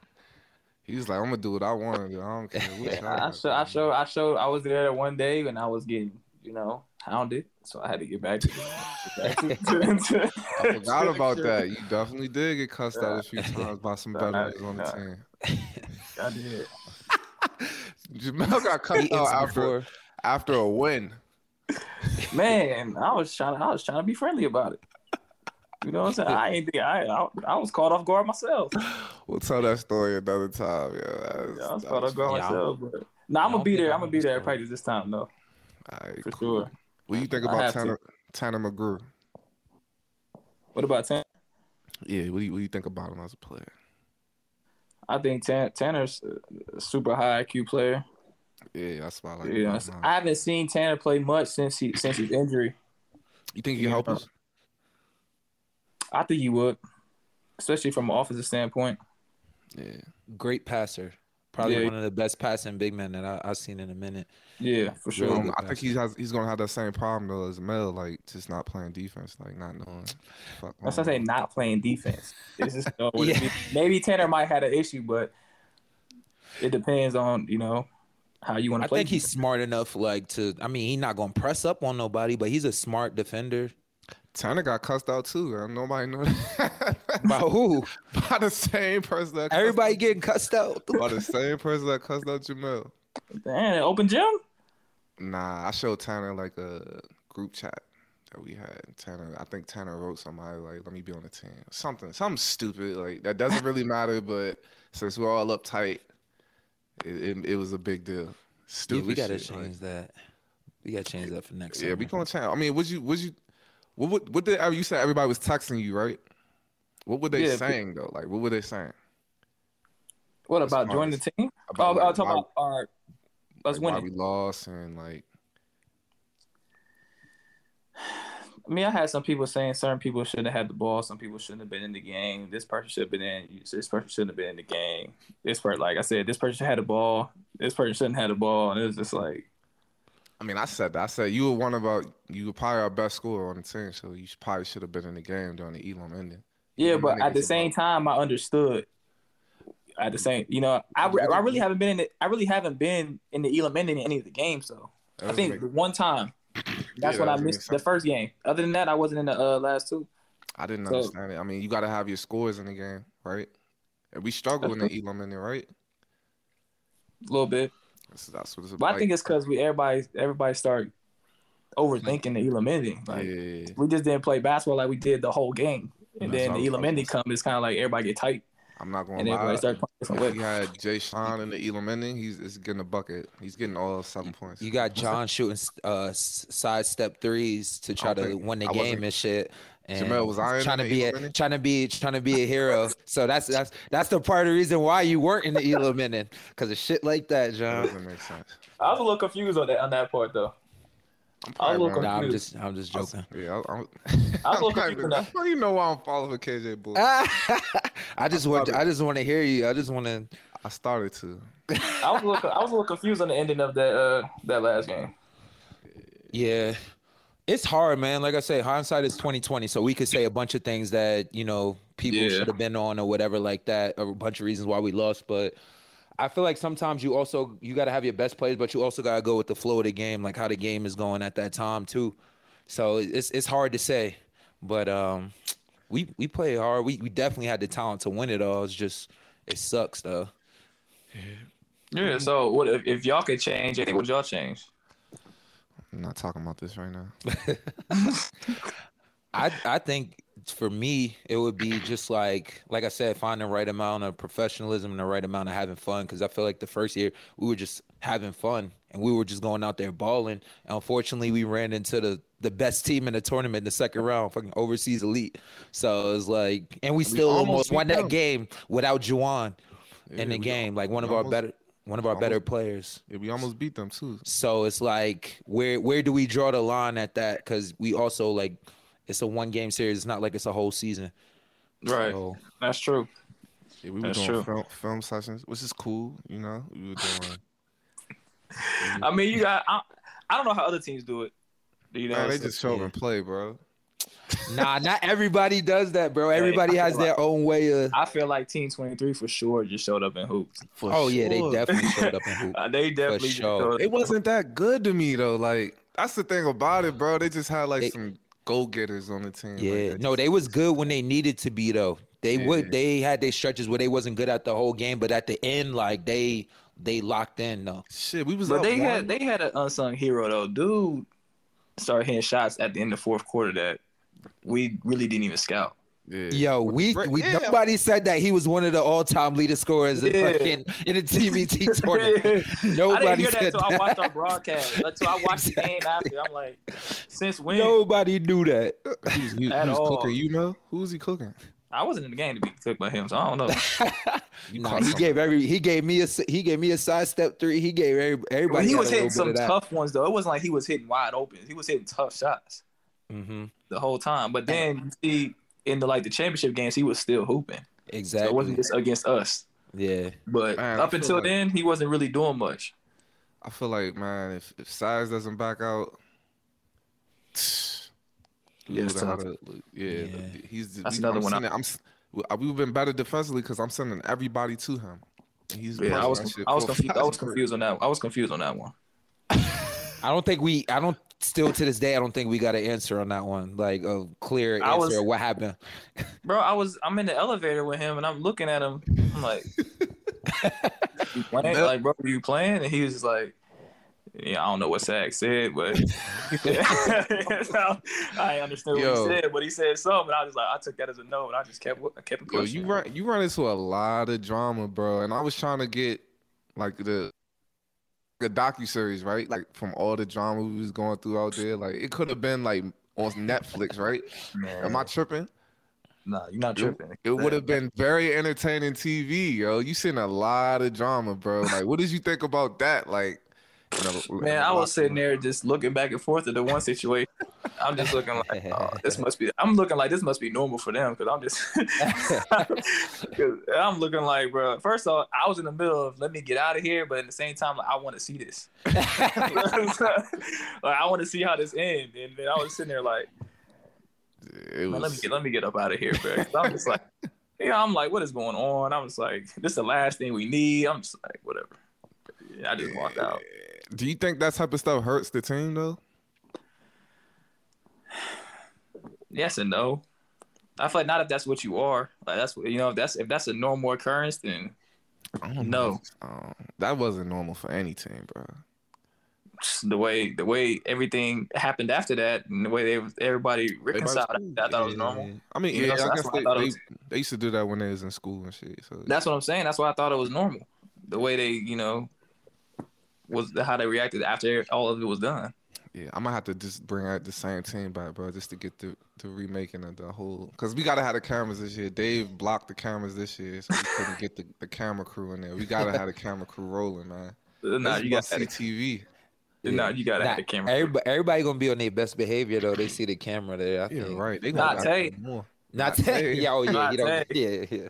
He was, just, he was like, I'm gonna do what I want to do. I don't care. What y'all I showed, I showed, I showed, I was there that one day and I was getting, you know, hounded. So I had to get back to, get back to, to- to- I forgot about that. You definitely did get cussed out a few times by some veterans on the team. I did. Jamel got cussed out after after a win. Man, I was trying, I was trying to be friendly about it. You know what I'm saying? I ain't think I, I, I was caught off guard myself. We'll tell that story another time. Yeah, that was, Yeah, I was that caught was off guard. Yeah, myself. But no, I I'm gonna be there. I I'm gonna be there at practice this time though, Alright, for cool. sure. What do you think about. Tanner Tanner McGrew? What about Tanner? Yeah, what do you what do you think about him as a player? I think Tan- Tanner's a super high IQ player. Yeah, that's why I like. You know, him. I haven't seen Tanner play much since he since his injury. You think he can help Yeah. us? I think he would, especially from an offensive standpoint. Yeah. Great passer. Probably Yeah. one of the best passing big men that I, I've seen in a minute. Yeah, for sure. Really I think passer. he has he's gonna have that same problem though as Mel, like just not playing defense, like not knowing. Fuck That's on. not saying not playing defense. It's just, you know, what Yeah. is. maybe Tanner might have an issue, but it depends on you know how you want I to play. I think he's smart enough, like to. I mean, he's not gonna press up on nobody, but he's a smart defender. Tanner got cussed out too. girl. Nobody know that. By who? by the same person that Everybody out- getting cussed out. by the same person that cussed out Jamel. Damn, open gym. Nah, I showed Tanner like a group chat that we had. Tanner, I think Tanner wrote somebody like, "Let me be on the team." Something, something stupid like that doesn't really matter. But since we're all uptight, it, it, it was a big deal. Yeah, Stupid we gotta shit, like- change that. We gotta change that for next. Year. Yeah, we gonna change. I mean, would you? Would you? What would? What did? Oh, you said everybody was texting you, right? What were they Yeah, saying though? Like, what were they saying? What about joining the team? About, oh, like, I'll talk why- about our us like, we lost and like, I mean, I had some people saying certain people shouldn't have had the ball. Some people shouldn't have been in the game. This person should have been in. This person shouldn't have been in the game. This person, like I said, this person had the ball. This person shouldn't have had the ball. And it was just like, I mean, I said that. I said you were one of our, you were probably our best scorer on the team, so you probably should have been in the game during the Elam ending. yeah. Yeah, But at the about- same time, I understood. At the same, you know, I, I really haven't been in. The, I really haven't been in the Elam ending in any of the games. So I think make- the one time. That's Yeah, when that I missed the first game. Other than that, I wasn't in the uh, last two. I didn't so- understand it. I mean, you got to have your scores in the game, right? And we struggle in the Elam ending, right? A little bit. That's, that's what it's But I think it's because we everybody everybody start overthinking the Elam ending. Like yeah. we just didn't play basketball like we did the whole game. And That's then what the was- Elam I was ending gonna come, it's kind of like everybody get tight I'm not going and to everybody lie. start playing different If ways. had Jaysean in the Elam ending, he's is getting a bucket. He's getting all seven points. You got John shooting uh s- sidestep threes to try to think- win the I game and shit. And Jamel, was I in trying to be a, inning? trying to be trying to be a hero. So that's that's that's the part of the reason why you weren't in the Elam ending because of shit like that, That John. doesn't make sense. I was a little confused on that on that part though. I'm I was a little wrong. Nah, I'm just I'm just joking. Yeah, I, I'm, I was a little I'm not confused even- on you know why I'm following KJ Bull? I just want I just want to hear you. I just want to. I started to. I was a little, I was a little confused on the ending of that uh that last game. Yeah. It's hard, man. Like I say, hindsight is twenty twenty. So we could say a bunch of things that, you know, people Yeah. should have been on or whatever like that, or a bunch of reasons why we lost. But I feel like sometimes you also you gotta have your best players, but you also gotta go with the flow of the game, like how the game is going at that time too. So it's it's hard to say. But um we we play hard. We we definitely had the talent to win it all. It's just it sucks though. Yeah. So what if, if y'all could change anything? Would y'all change? I'm not talking about this right now. I I think for me it would be just like like I said, find the right amount of professionalism and the right amount of having fun. Because I feel like the first year we were just having fun and we were just going out there balling. And unfortunately, we ran into the the best team in the tournament in the second round, fucking overseas elite. So it's like, and we still almost almost, won that game without Juwan in the game, like one we of our better one of our better players. Yeah, we almost beat them too. So it's like where where do we draw the line at that? Because we also like it's a one game series. It's not like it's a whole season. Right. So That's true. Yeah, we were That's doing true. film, film sessions, which is cool. You know, we were doing. I mean, you got. I, I don't know how other teams do it. You know, Man, they just show up and play, bro. Nah, not everybody does that, bro. Everybody I has feel their own way of. I feel like Team Twenty Three for sure just showed up in hoops. For Oh yeah, they definitely showed up in hoops. Uh, they definitely just sure. showed up. It wasn't that good to me though. Like that's the thing about it, bro. They just had like They- some go getters on the team. Yeah, like, no, they was good when they needed to be though. They Yeah. would. They had their stretches where they wasn't good at the whole game, but at the end, like they they locked in though. shit. We was But they one. had they had an unsung hero though. Dude started hitting shots at the end of the fourth quarter that we really didn't even scout. yeah. Yo, we we yeah. nobody said that he was one of the all time leader scorers in, Yeah. fucking, in the TBT tournament. I didn't Nobody hear that said until I watched our broadcast. Until I watched the game after. I'm like, since when? Nobody knew that. He was, he, he At was all. cooking. You know who was he cooking? I wasn't in the game to be cooked by him, so I don't know. You Nah, he gave every he gave me a s- he gave me a side step three. He gave every, everybody. But he was hitting some tough ones though. It wasn't like he was hitting wide open. He was hitting tough shots that. hmm the whole time. But then you see in the like the championship games, he was still hooping. So Exactly. it wasn't just against us. yeah. But Man, up until like- then, he wasn't really doing much. I feel like man, if if size doesn't back out, Yeah, it's tough. to- yeah, Yeah. he's That's we, another I'm one I- Sending, I'm s- we've been better defensively because I'm sending everybody to him. He's Yeah, I was pressing that shit I was confused. I was confused on that. I was confused on that one. I don't think we. I don't. Still to this day, I don't think we got an answer on that one. Like a clear answer. was- of what happened? Bro, I was I'm in the elevator with him and I'm looking at him. I'm like, you playing? Like, bro, are you playing? And he was like, yeah, I don't know what Sag said, but I understood what Yo. he said, but he said something. And I was like, I took that as a no, and I just kept I kept it Yo, you run you run into a lot of drama, bro. And I was trying to get like the the docu series, right? Like from all the drama we was going through out there. Like it could have been like on Netflix, right? Am I tripping? Nah, you're not tripping. It would have been very entertaining TV, yo. You seen a lot of drama, bro. Like, what did you think about that? Like, you know, Man, I was sitting there just looking back and forth at the one situation. I'm just looking like oh, this must be. I'm looking like this must be normal for them because I'm just. Cause I'm looking like, bro. First off, I was in the middle of let me get out of here, but at the same time, like, I want to see this. like I want to see how this ends, and then I was sitting there like, Man, let me get let me get up out of here, bro. I'm just like, yeah, I'm like, what is going on? I was like, this is the last thing we need. I'm just like, whatever. Yeah, I just walked out. do you think that type of stuff hurts the team though? Yes and no. I feel like not if that's what you are. Like that's what you know. If that's if that's a normal occurrence, then I don't No. know. Um, that wasn't normal for any team, bro. Just the way the way everything happened after that, and the way they everybody reconciled, I thought it was normal. Yeah. I mean, You yeah, know, so I guess why I they, they, was- they used to do that when they was in school and shit. So That's what I'm saying. That's why I thought it was normal. The way they, you know, was how they reacted after all of it was done. Yeah, I might have to just bring out the same team back, bro, just to get the the remaking of the whole. Cause we gotta have the cameras this year. Dave blocked the cameras this year, so we couldn't get the, the camera crew in there. We gotta have the camera crew rolling, man. Nah, This you is got about CTV. nah, you gotta Nah, have the camera. Everybody, everybody gonna be on their best behavior though. They see the camera there. I Yeah, think. right. They gonna Tay. more. Not Not Tay. Tay. Yeah, oh yeah, Not you know, Tay. yeah, yeah.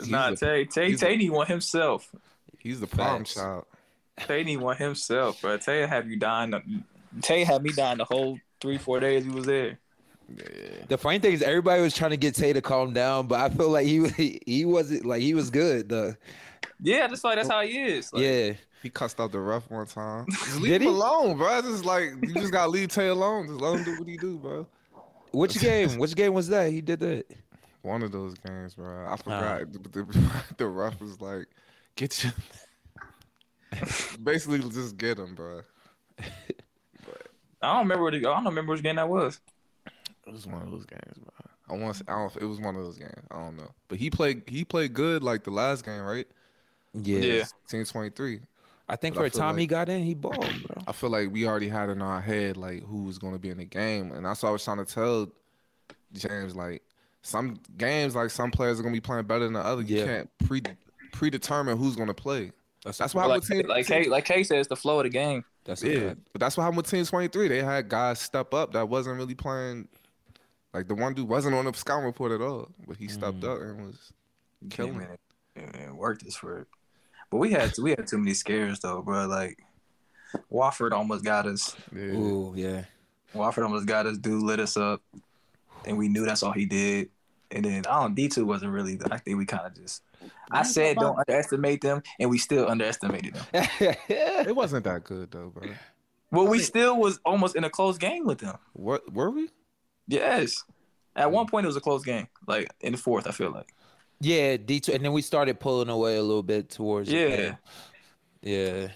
He's Nah, the- Tay Tay Tay the- need one himself. He's the problem Facts. child. Tay need one himself, bro. Tay have you dying. Tay had me dying the whole three four days he was there. Yeah. The funny thing is, everybody was trying to get Tay to calm down, but I feel like he he, he wasn't like he was good. The Yeah, I just feel like that's how he is. Like, yeah, He cussed out the ref one time. Just Did leave him alone, bro. Just like you just gotta leave Tay alone. Just let him do what he do, bro. which game? Which game was that? He did that. One of those games, bro. I forgot. The, the, the ref was like, "Get you." Basically, just get him, bro. I don't remember what it, I don't remember which game that was. It was one of those games, bro. I want. to I don't. It was one of those games. I don't know, but he played. He played good like the last game, right? Yeah, Yeah. Team twenty three. I think But for the feel time he got in, he balled, bro. I feel like we already had in our head like who was going to be in the game, and that's what I was trying to tell James. Like some games, like some players are going to be playing better than the other. You can't pre predetermine who's going to play. That's why Like, with team, like Kay, like Kay says, the flow of the game. That's a yeah, fact. but that's what happened with Team Twenty Three. They had guys step up that wasn't really playing. Like the one dude wasn't on the scouting report at all, but he stepped Mm. up and was killing Yeah, it. man, it, it worked his for it. But we had we had too many scares though, bro. Like Wofford almost got us. Yeah. Ooh, yeah. Wofford almost got us. Dude lit us up, and we knew that's all he did. And then I don't D two wasn't really. I think we kind of just. I said don't underestimate them, and we still underestimated them. It wasn't that good though, bro. Well, we still was almost in a close game with them. What were we? Yes. At one point, it was a close game, like in the fourth. I feel like. yeah, D two, and then we started pulling away a little bit towards. Yeah. end. yeah.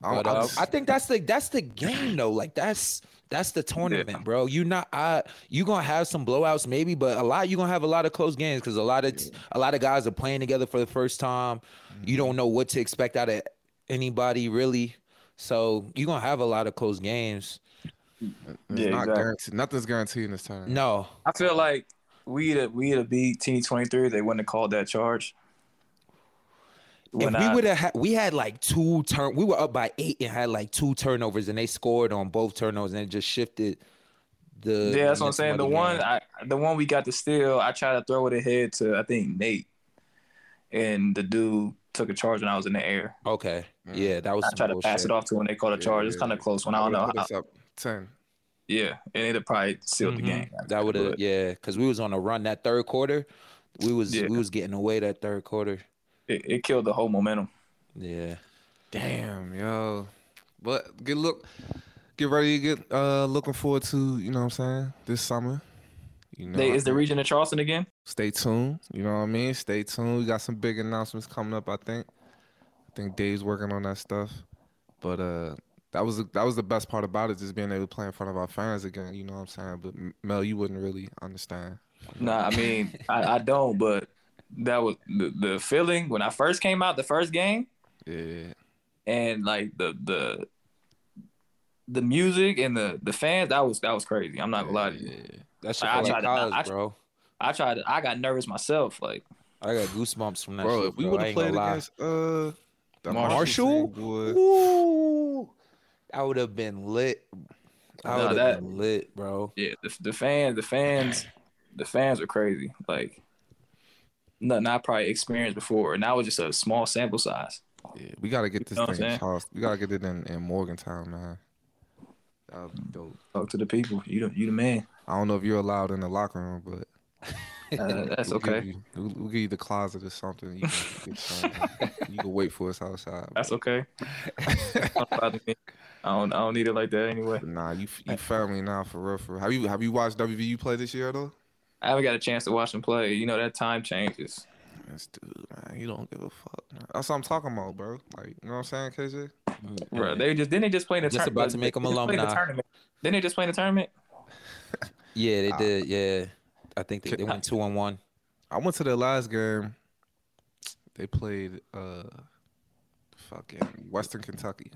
But uh, I think that's the that's the game though. Like that's that's the tournament, bro. You not I you gonna have some blowouts maybe, but a lot you gonna have a lot of close games because a lot of a lot of guys are playing together for the first time. You don't mm-hmm. know what to expect out of anybody really, so you're gonna have a lot of close games. It's Yeah, not exactly. guaranteed. Nothing's guaranteed in this time. No, I feel like we'd have, we'd have beat Team Twenty Three. They wouldn't have called that charge. When if we would have had, we had like two turn, we were up by eight and had like two turnovers, and they scored on both turnovers, and it just shifted the. yeah, that's what I'm saying. The momentum one. I, the one we got to steal, I tried to throw it ahead to I think Nate, and the dude took a charge when I was in the air. Okay, Mm. yeah, that was. I tried to pass bullshit. it off to when they called a Yeah, charge. It's kind of close when I don't know how. up ten. Yeah, and it'd have probably sealed the Mhm. game. That would have, yeah, because we was on a run that third quarter. We was Yeah. we was getting away that third quarter. It, it killed the whole momentum. Yeah, Damn, yo. But get look, get ready to get uh looking forward to you know what I'm saying this summer. You know, They, is the region of Charleston again? stay tuned. You know what I mean? Stay tuned. We got some big announcements coming up. I think. I think Dave's working on that stuff. But uh, that was that was the best part about it, just being able to play in front of our fans again. You know what I'm saying? But Mel, you wouldn't really understand. Nah, I mean I, I don't, but that was the, the feeling when I first came out the first game. Yeah. and like the the the music and the the fans that was that was crazy. I'm not gonna lie to you. Yeah. that shit I felt like tried to- college, I- bro. I tried to, I got nervous myself. Like I got goosebumps from that. Bro, shit, if we would have ain't gonna played lie. against uh the Marshall? Marshall, team, Ooh, I would have been lit. I No, would that- have been lit, bro. Yeah, the, the fans, the fans, the fans are crazy. Like nothing I probably experienced before, and that was just a small sample size. Yeah, we gotta get this know thing in? Charleston. We gotta get it in, in Morgantown, man. That would be dope. Talk to the people. You the you the man. I don't know if you're allowed in the locker room, but Uh, that's we'll okay. you- we'll, we'll give you the closet or something. You can, you can wait for us outside. That's okay. Don't bother me. I don't I don't need it like that anyway. Nah, you you family now for real. For real. Have you have you watched WVU play this year though? I haven't got a chance to watch them play. You know that time changes. This dude, man, you don't give a fuck. Man. That's what I'm talking about, bro. Like, you know what I'm saying, KJ? Bro, they just didn't they just play in the Just tour- about to make 'em they just played the alumni. tournament. Didn't they just play in the tournament? Yeah, they Ah. did. Yeah, I think they, they went two on one. I went to the last game. They played uh fucking Western Kentucky.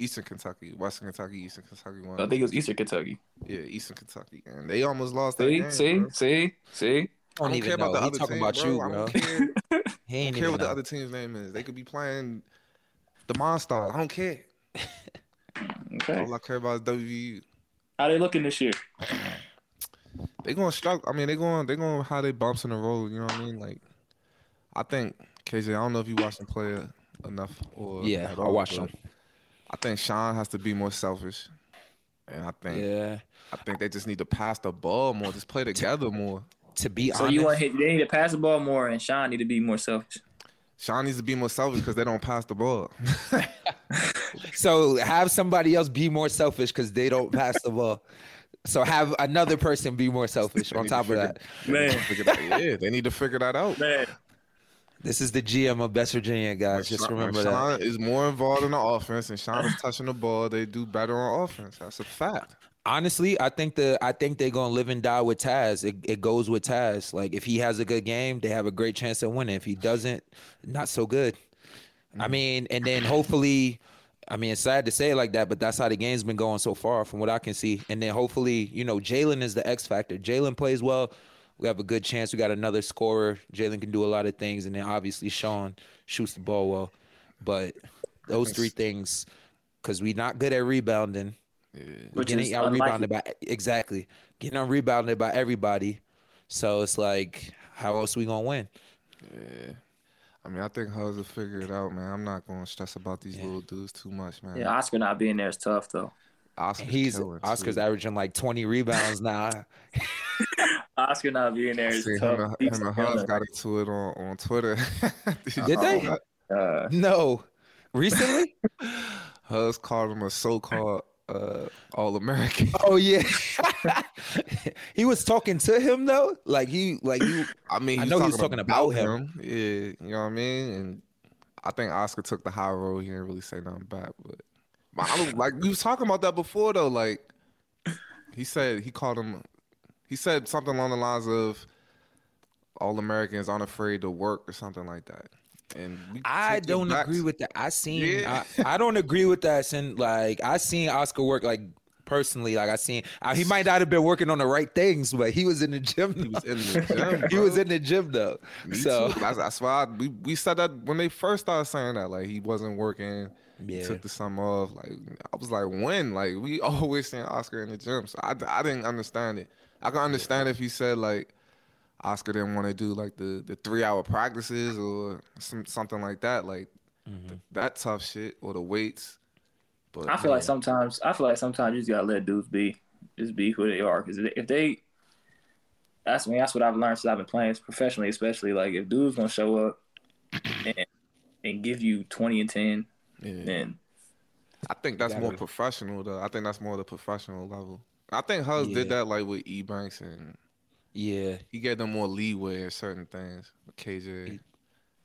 Eastern Kentucky. Western Kentucky, Eastern Kentucky won. I think it was Eastern Kentucky. yeah, Eastern Kentucky. And they almost lost that See, game. see, bro. see, see. I I don't don't even care know. about the He other talking team, about bro. you, I bro. don't care, He I ain't don't even care what the other team's name is. They could be playing the Monstars. I don't care. Okay. All I care about is WVU. How they looking this year? they going to struggle. I mean, they going they going to how they bumps in the road. You know what I mean? Like, I think KJ. I don't know if you watched them play enough or Yeah, at I all, watched but them. I think Sean has to be more selfish, and I think Yeah, I think they just need to pass the ball more, just play together more. to be So honest, you want hit? They need to pass the ball more, and Sean need to be more selfish. Sean needs to be more selfish because they don't pass the ball. so have somebody else be more selfish because they don't pass the ball. So have another person be more selfish on need to top of figure- that. they need to Man. yeah, they need to figure that out. Man, This is the GM of Best Virginia, guys. Just Sean- remember that. Sean is more involved in the offense, and Sean is touching the ball. They do better on offense. That's a fact. Honestly, I think the I think they're gonna live and die with Taz. It, it goes with Taz. Like if he has a good game, they have a great chance of winning. If he doesn't, not so good. I mm. mean, and then hopefully, I mean, it's sad to say it like that, but that's how the game's been going so far, from what I can see. And then hopefully, you know, Jalen is the X factor. Jalen plays well. We have a good chance. We got another scorer. Jalen can do a lot of things, and then obviously Sean shoots the ball well. But those three things, because we're not good at rebounding. Yeah. which getting is out rebounded by exactly getting out rebounded by everybody. So it's like, how else we gonna win? Yeah. I mean, I think Huz will figure it out, man. I'm not going to stress about these little dudes too much, man. Yeah, Oscar not being there is tough though. Oscar's He's Oscar's too. averaging like 20 rebounds now. Oscar not being there I is see tough. him, and- him and killing Huz got into it on, on Twitter. Did they? Uh, No, recently. Huz called him a so-called uh, All-American. oh yeah, he was talking to him though. Like he, like you. I mean, I know he was talking about him. Yeah, you know what I mean. And I think Oscar took the high road. He didn't really say nothing back, but, but I don't, like we was talking about that before though. Like he said, he called him. He said something along the lines of all Americans aren't afraid to work or something like that. And I don't agree with that. I seen. Yeah. I, I don't agree with that. Since like I seen Oscar work like personally. Like I seen. Uh, he might not have been working on the right things, but he was in the gym. He was in the gym. he was in the gym though. Me so too. That's, that's why I, we we said that when they first started saying that, like he wasn't working. Yeah. took the summer off. Like I was like, when? Like we always seen Oscar in the gym, so I, I didn't understand it. I can understand if he said like Oscar didn't want to do like the the three hour practices or some something like that, like Mm-hmm. that tough shit or the weights. But I feel like sometimes I feel like sometimes you just gotta let dudes be, just be who they are. Because if they, that's I mean that's what I've learned since I've been playing professionally, especially like if dudes gonna show up and and give you twenty and ten, yeah. then I think that's more gotta- professional though. I think that's more the professional level. I think Huz Yeah. did that like with E Banks and yeah, he gave them more leeway in certain things. With KJ, it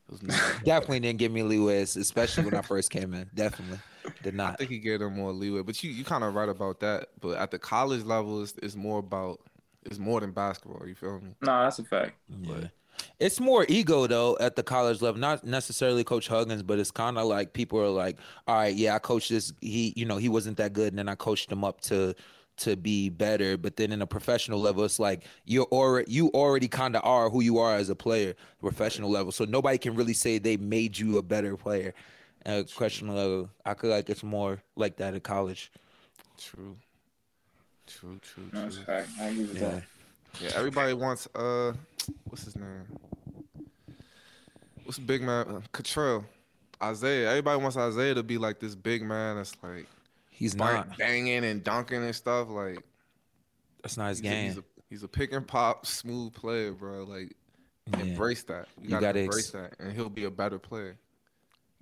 was not. definitely didn't give me leeway, especially when I first came in. Definitely did not. I think he gave them more leeway, but you you kind of right about that. But at the college level, it's, it's more about it's more than basketball. You feel me? no, that's a fact. Yeah. It's more ego though at the college level, not necessarily Coach Huggins, but it's kind of like people are like, all right, yeah, I coached this. He, you know, he wasn't that good, and then I coached him up to to be better. But then in a professional level, it's like you're already you already kind of are who you are as a player, professional level. So nobody can really say they made you a better player. At a professional level, I feel like it's more like that at college. True. True, true, true. right. I agree with Yeah. that. Yeah, everybody wants uh, what's his name? What's the big man? Uh, Cottrell, Isaiah. Everybody wants Isaiah to be like this big man that's like He's bang- not. banging and dunking and stuff. Like That's not his he's a, he's game. a he's a pick and pop smooth player, bro. Like Yeah. embrace that. You, You gotta, gotta embrace ex- that, and he'll be a better player.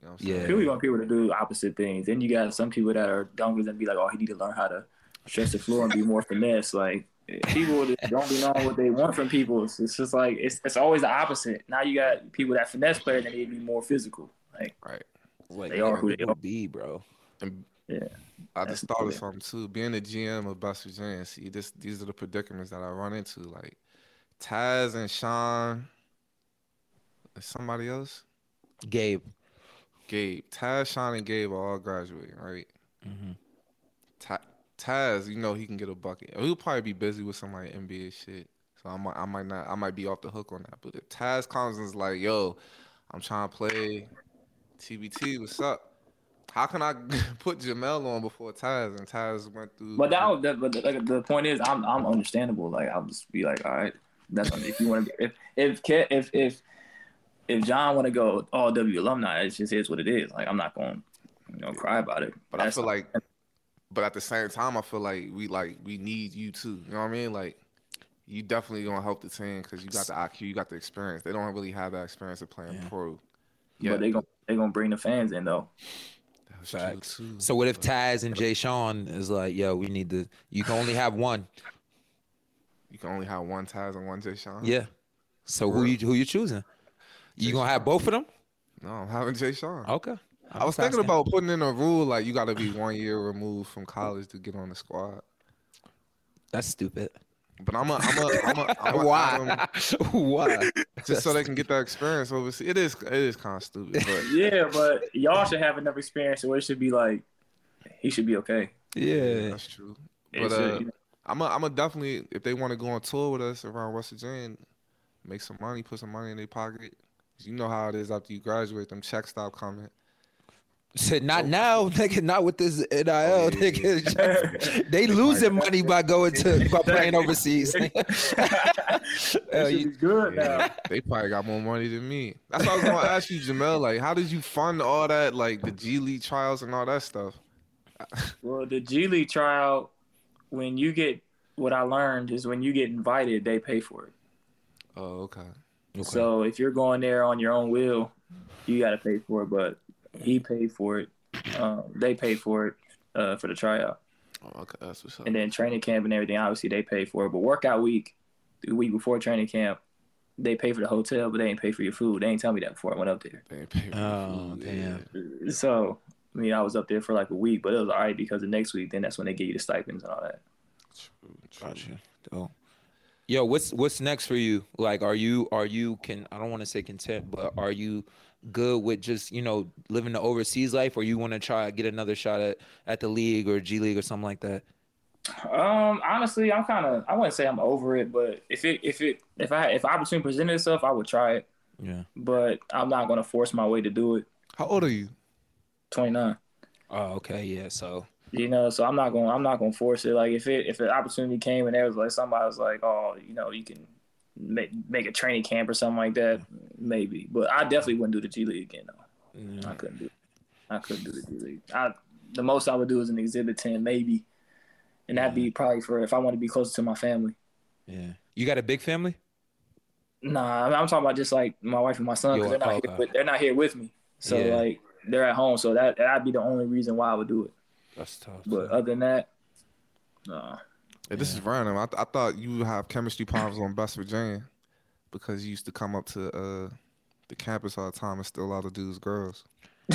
You know what I'm Yeah. saying? People want people to do opposite things. Then you got some people that are dunkers and be like, oh, he need to learn how to stretch the floor and be more finesse. Like people don't be knowing what they want from people. It's, it's just like it's it's always the opposite. Now you got people that finesse players that need to be more physical. Like Right. Like, They are who they people are. Be bro. And Yeah. I just thought of good. something too. Being the GM of Best Virginia, see this these are the predicaments that I run into. Like Taz and Sean, and somebody else, Gabe. Gabe. Taz, Sean, and Gabe are all graduating, right? hmm Ta- Taz, you know he can get a bucket. He'll probably be busy with some like NBA shit. So I might, I might not, I might be off the hook on that. But if Taz comes and is like, "Yo, I'm trying to play TBT, what's up?" How can I put Jamel on before Taz? And Taz went through. But that, that but the, like, the point is, I'm I'm understandable. Like I'll just be like, all right, that's if you want to. If if if if if John want to go all W alumni, it just is what it is. Like I'm not going, to you know, cry about it. But I feel like, but at the same time, I feel like we like we need you too. You know what I mean? Like, you definitely gonna help the team because you got the IQ, you got the experience. They don't really have that experience of playing Yeah. pro. but they gonna they gonna bring the fans in though. That's true, Facts. So what if Taz and Jaysean is like, yo, we need to. You can only have one. you can only have one Taz and one Jaysean? Yeah. So who you who you choosing? You gonna have both of them? No, I'm having Jaysean. Okay. I was thinking about putting in a rule like you got to be one year removed from college to get on the squad. That's stupid. But I'm a, I'm a, I'm a, I'm a Why? Why? just so they can get that experience overseas. It is, it is kind of stupid, but Yeah, but y'all should have enough experience so it should be like he should be okay. Yeah. that's true. But should, uh, you know, I'm a, I'm a definitely if they want to go on tour with us around West Virginia, make some money, put some money in their pocket. 'Cause You know how it is after you graduate, them checks stop coming. Said not now, nigga. Not with this NIL, yeah, nigga. they losing money by going to by playing overseas. Hell, you- be good now. They probably got more money than me. That's what I was gonna ask you, Jamel. Like, how did you fund all that, like the G League trials and all that stuff? Well, the G League trial, when you get what I learned is when you get invited, they pay for it. Oh, okay. So if you're going there on your own will, you got to pay for it. But he paid for it. Um, they paid for it uh, for the tryout, Oh, okay, that's what's up. and then training camp and everything. Obviously, they pay for it. But workout week, the week before training camp, they pay for the hotel, but they ain't pay for your food. They ain't tell me that before I went up there. They ain't pay for the Oh, food, damn. yeah. So I mean, I was up there for like a week, but it was all right because the next week, then that's when they give you the stipends and all that. True, true. Gotcha. Dope. Yo, what's what's next for you? Like, are you are you can I don't want to say content, but are you good with just you know living the overseas life, or you want to try get another shot at at the league or G League or something like that? Um, honestly, I'm kind of I wouldn't say I'm over it, but if it if it if I if opportunity presented itself, I would try it. Yeah. But I'm not gonna force my way to do it. How old are you? 29. Oh, okay. Yeah. So You know, so I'm not going. to I'm not going to force it. Like if it if an opportunity came and there was like somebody was like, oh, you know, you can make make a training camp or something like that, maybe. But I definitely wouldn't do the G League again. though. yeah. I couldn't do. It. I couldn't do the G League. I the most I would do is an Exhibit 10, maybe, and that'd be probably for if I want to be closer to my family. yeah. You got a big family? Nah, I'm talking about just like my wife and my son Yo, because they're not here uh, with, they're not here with me. So Yeah. like they're at home, so that that'd be the only reason why I would do it. That's tough. But other than that, nah. Hey, this is random. I, th- I thought you would have chemistry problems on West Virginia because you used to come up to uh, the campus all the time and steal all the dudes' girls.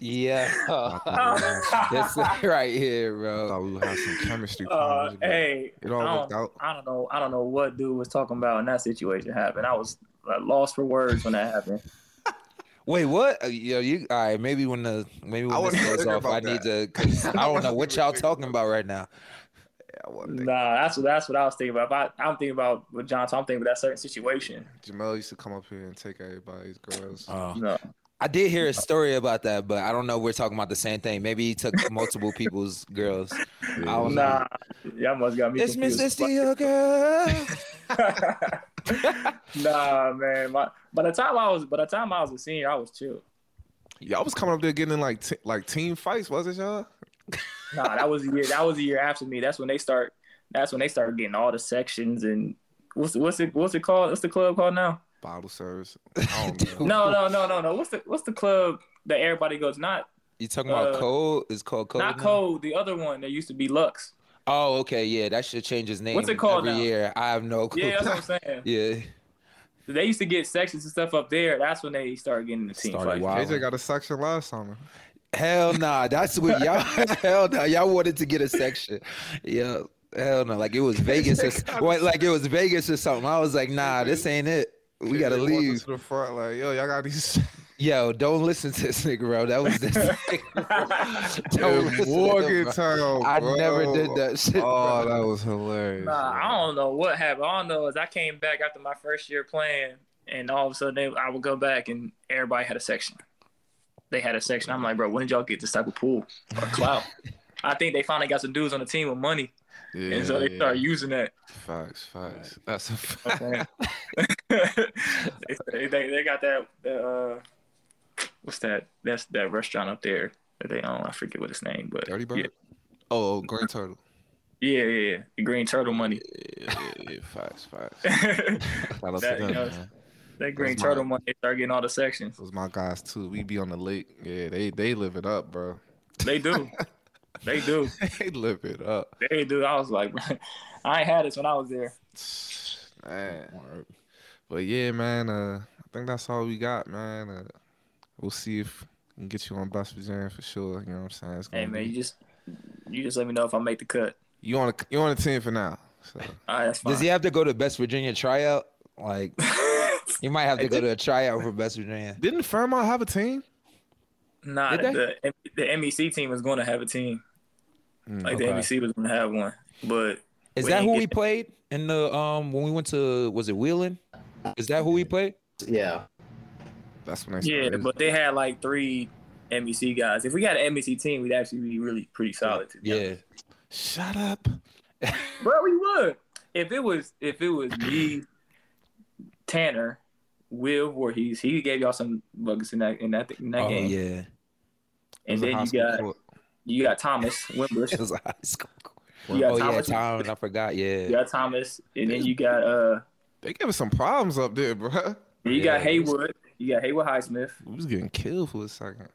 yeah. I That's right here, bro. thought we would have some chemistry Uh, problems. but hey, it all I worked don't, out. I don't know. I don't know what dude was talking about when that situation happened. I was uh, lost for words when that happened. Wait, what? Uh, Yo, you all right? Maybe when the maybe I when this wasn't goes off, I about need to. Cause I don't know what y'all talking about right now. Yeah, I wasn't thinking. Nah, that's what that's what I was thinking about. If I, I'm thinking about what John. I'm thinking about that certain situation. Jamel used to come up here and take everybody's girls. Oh, No, I did hear a story about that, but I don't know. if We're talking about the same thing. Maybe he took multiple people's girls. I don't know. Nah, y'all must got me. It's Miss confused. Misty, girl. nah, man. My, by the time I was, by the time I was a senior, I was chill. Y'all was coming up there getting in like t- like team fights, was it y'all? Nah, that was a year. That was a year after me. That's when they start. That's when they started getting all the sections and what's what's it what's it called? What's the club called now? Bottle service. I don't know. No, no, no, no, no. What's the what's the club that everybody goes? Not You talking about Uh, Code? It's called Code. not now? Code. The other one that used to be Lux. Oh, okay, yeah, that should change his name. What's it called every now? year? I have no clue. Yeah, that's what I'm saying. yeah, They used to get sections and stuff up there. That's when they started getting the team Started fight. wild. KJ got a section last summer. Hell nah. That's what y'all. hell no, y'all wanted to get a section. Yeah, hell no. Like it was Vegas. Or, what, like it was Vegas or something. I was like, nah, this ain't it. We gotta leave. to the front like, yo, y'all got these. Yo, don't listen to this nigga, bro. That was this. don't listen to him, bro. I never did that shit. Oh, bro. that was hilarious. Nah, I don't know what happened. All I know is I came back after my first year playing, and all of a sudden they, I would go back and everybody had a section. They had a section. I'm like, bro, when did y'all get this type of pool or clout? I think they finally got some dudes on the team with money, Yeah, and so they yeah. started using that. Facts, facts. That's a fact. They, they they got that that uh what's that that's that restaurant up there that they own. I forget what its name, but Dirty Bird? Yeah, Oh, Green Turtle. yeah, yeah, yeah. The green turtle money. Yeah, yeah, yeah. Facts, facts. that Shout out to That, them, you know, man. green That's turtle mine. money. Start getting all the sections. Those my guys too. We be on the lake. Yeah, they they live it up, bro. They do. they do. they live it up. They do. I was like, I ain't had this when I was there. Man. But yeah, man. Uh, I think that's all we got, man. Uh, we'll see if we can get you on Best Virginia for sure. You know what I'm saying? It's Hey man, be- you just you just let me know if I make the cut. you on a, you on the team for now. So All right, that's fine. Does he have to go to Best Virginia tryout? Like, you might have to go to a tryout for Best Virginia. didn't Fairmont have a team? nah, the the MEC team was going to have a team. Mm, Like okay. the MEC was going to have one, but Is that who get we played in the um when we went to was it Wheeling? Is that who we played? Yeah. That's when they yeah, started. but they had like three MEC guys. If we got an MEC team, we'd actually be really pretty solid. To Yeah. honest. Shut up. bro, we would. If it was if it was me, Tanner, Will Voorhees, he gave y'all some buckets in that in that in that Oh game. yeah. And then you got court. you got Thomas It Wimbush. was a high school. You got Oh yeah, Thomas. Tom. I forgot. Yeah. You got Thomas, and then you got uh They gave us some problems up there, bro. you Yeah, got it Haywood. You got Haywood Highsmith. We was getting killed for a second.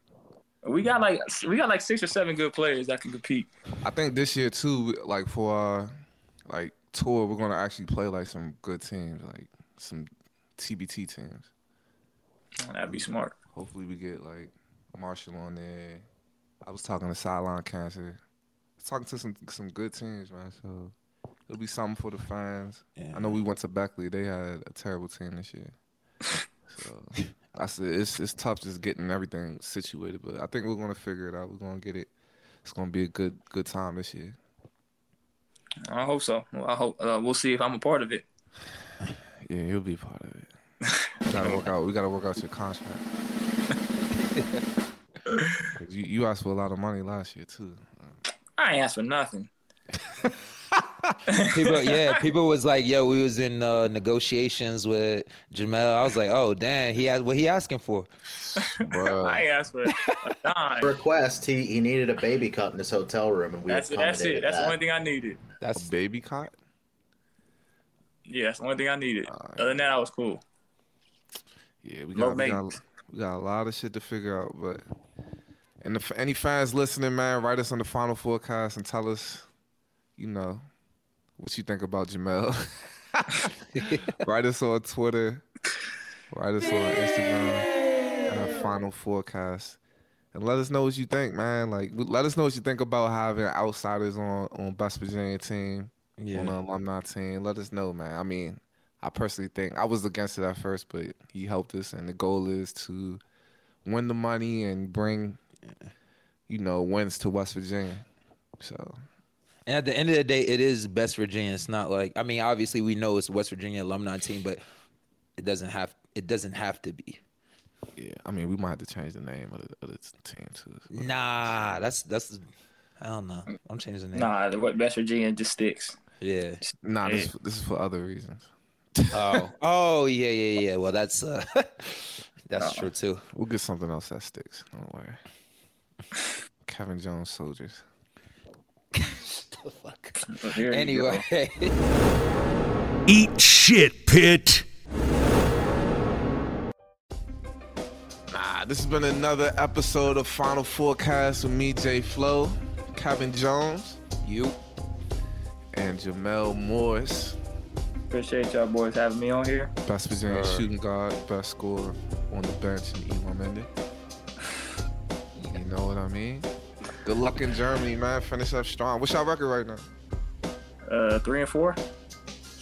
We got like we got like six or seven good players that can compete. I think this year too, like for our like tour, we're gonna actually play like some good teams, like some TBT teams. That'd be smart. Hopefully we get like Marshall on there. I was talking to Sideline Cancer. Talking to some some good teams, man. So it'll be something for the fans. I know we went to Beckley. They had a terrible team this year. So I said it's it's tough just getting everything situated, but I think we're gonna figure it out. We're gonna get it. It's gonna be a good good time this year. I hope so. Well, I hope uh, we'll see if I'm a part of it. Yeah, you'll be part of it. We gotta work out. We gotta work out your contract. you, you asked for a lot of money last year too. I ain't asked for nothing. people, yeah, people was like, "Yo, we was in uh, negotiations with Jamel." I was like, "Oh, damn, he had what he asking for." Bruh. I asked for a dime. Request. He he needed a baby cot in his hotel room, and we That's it. That's it. accommodated That's the only thing I needed. That's A That's baby cot? Yeah, that's the only thing I needed. Alright. Other than that, I was cool. Yeah, we got, we got we got a lot of shit to figure out, but and if any fans listening, man, write us on the Final Fourcast and tell us, you know, what you think about Jamel. write us on Twitter, write us on Instagram, and our Final Fourcast. And let us know what you think, man. Like, let us know what you think about having outsiders on on Best Virginia team, yeah. on the alumni team. Let us know, man. I mean, I personally think I was against it at first, but he helped us, and the goal is to win the money and bring, you know, wins to West Virginia. So And at the end of the day, it is Best Virginia. It's not like I mean, obviously we know it's West Virginia alumni team, but it doesn't have it doesn't have to be. Yeah, I mean, we might have to change the name of the, of the team too. Nah, that's that's. I don't know. I'm changing the name. Nah, the West Virginia just sticks. Yeah. Nah, this this is for other reasons. Oh. oh yeah yeah yeah. Well, that's uh, that's true too. We'll get something else that sticks. Don't worry. Kevin Jones soldiers. the fuck. But here you go. Anyway. Eat shit, Pitt. Nah, this has been another episode of Final Fourcast with me, Jay Flow, Kevin Jones, you. and Jamel Morris. Appreciate y'all boys having me on here. Best Virginia Sir. shooting guard, best scorer on the bench in Ewan Mendy. You know what I mean? Good luck in Germany, man. Finish up strong. What's your record right now? Uh, three and four,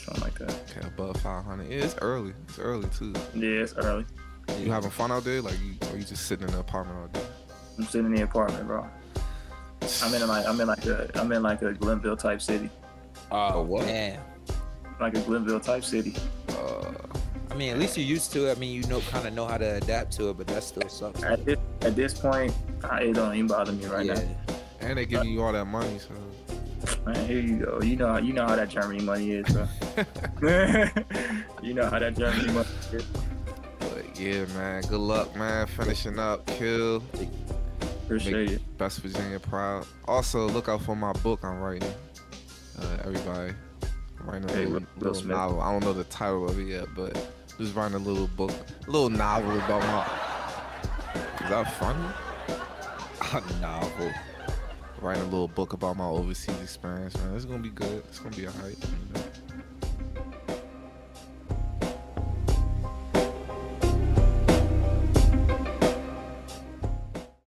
something like that. Okay, above 500. Yeah, it's early. It's early too. Yeah, it's early. You having fun out there? Like, you, or you just sitting in the apartment all day? I'm sitting in the apartment, bro. I'm in like I'm in like a I'm in like a Glenville type city, Oh what? Damn. Like a Glenville type city. Uh, I mean, at least you're used to it. I mean, you know, kind of know how to adapt to it, but that still sucks. At this at this point, I, it don't even bother me right yeah. and they giving you all that money, so. Man, here you go. You know you know how that Germany money is, bro. you know how that Germany money is. But yeah, man. Good luck, man. Finishing up, kill. Appreciate Make it. Best Virginia proud. Also, look out for my book I'm writing. Uh, everybody, I'm writing a Hey, little, little novel. I don't know the title of it yet, but just writing a little book, a little novel about my. Is that funny? A novel. Writing a little book about my overseas experience, man. It's gonna be good. It's gonna be alright.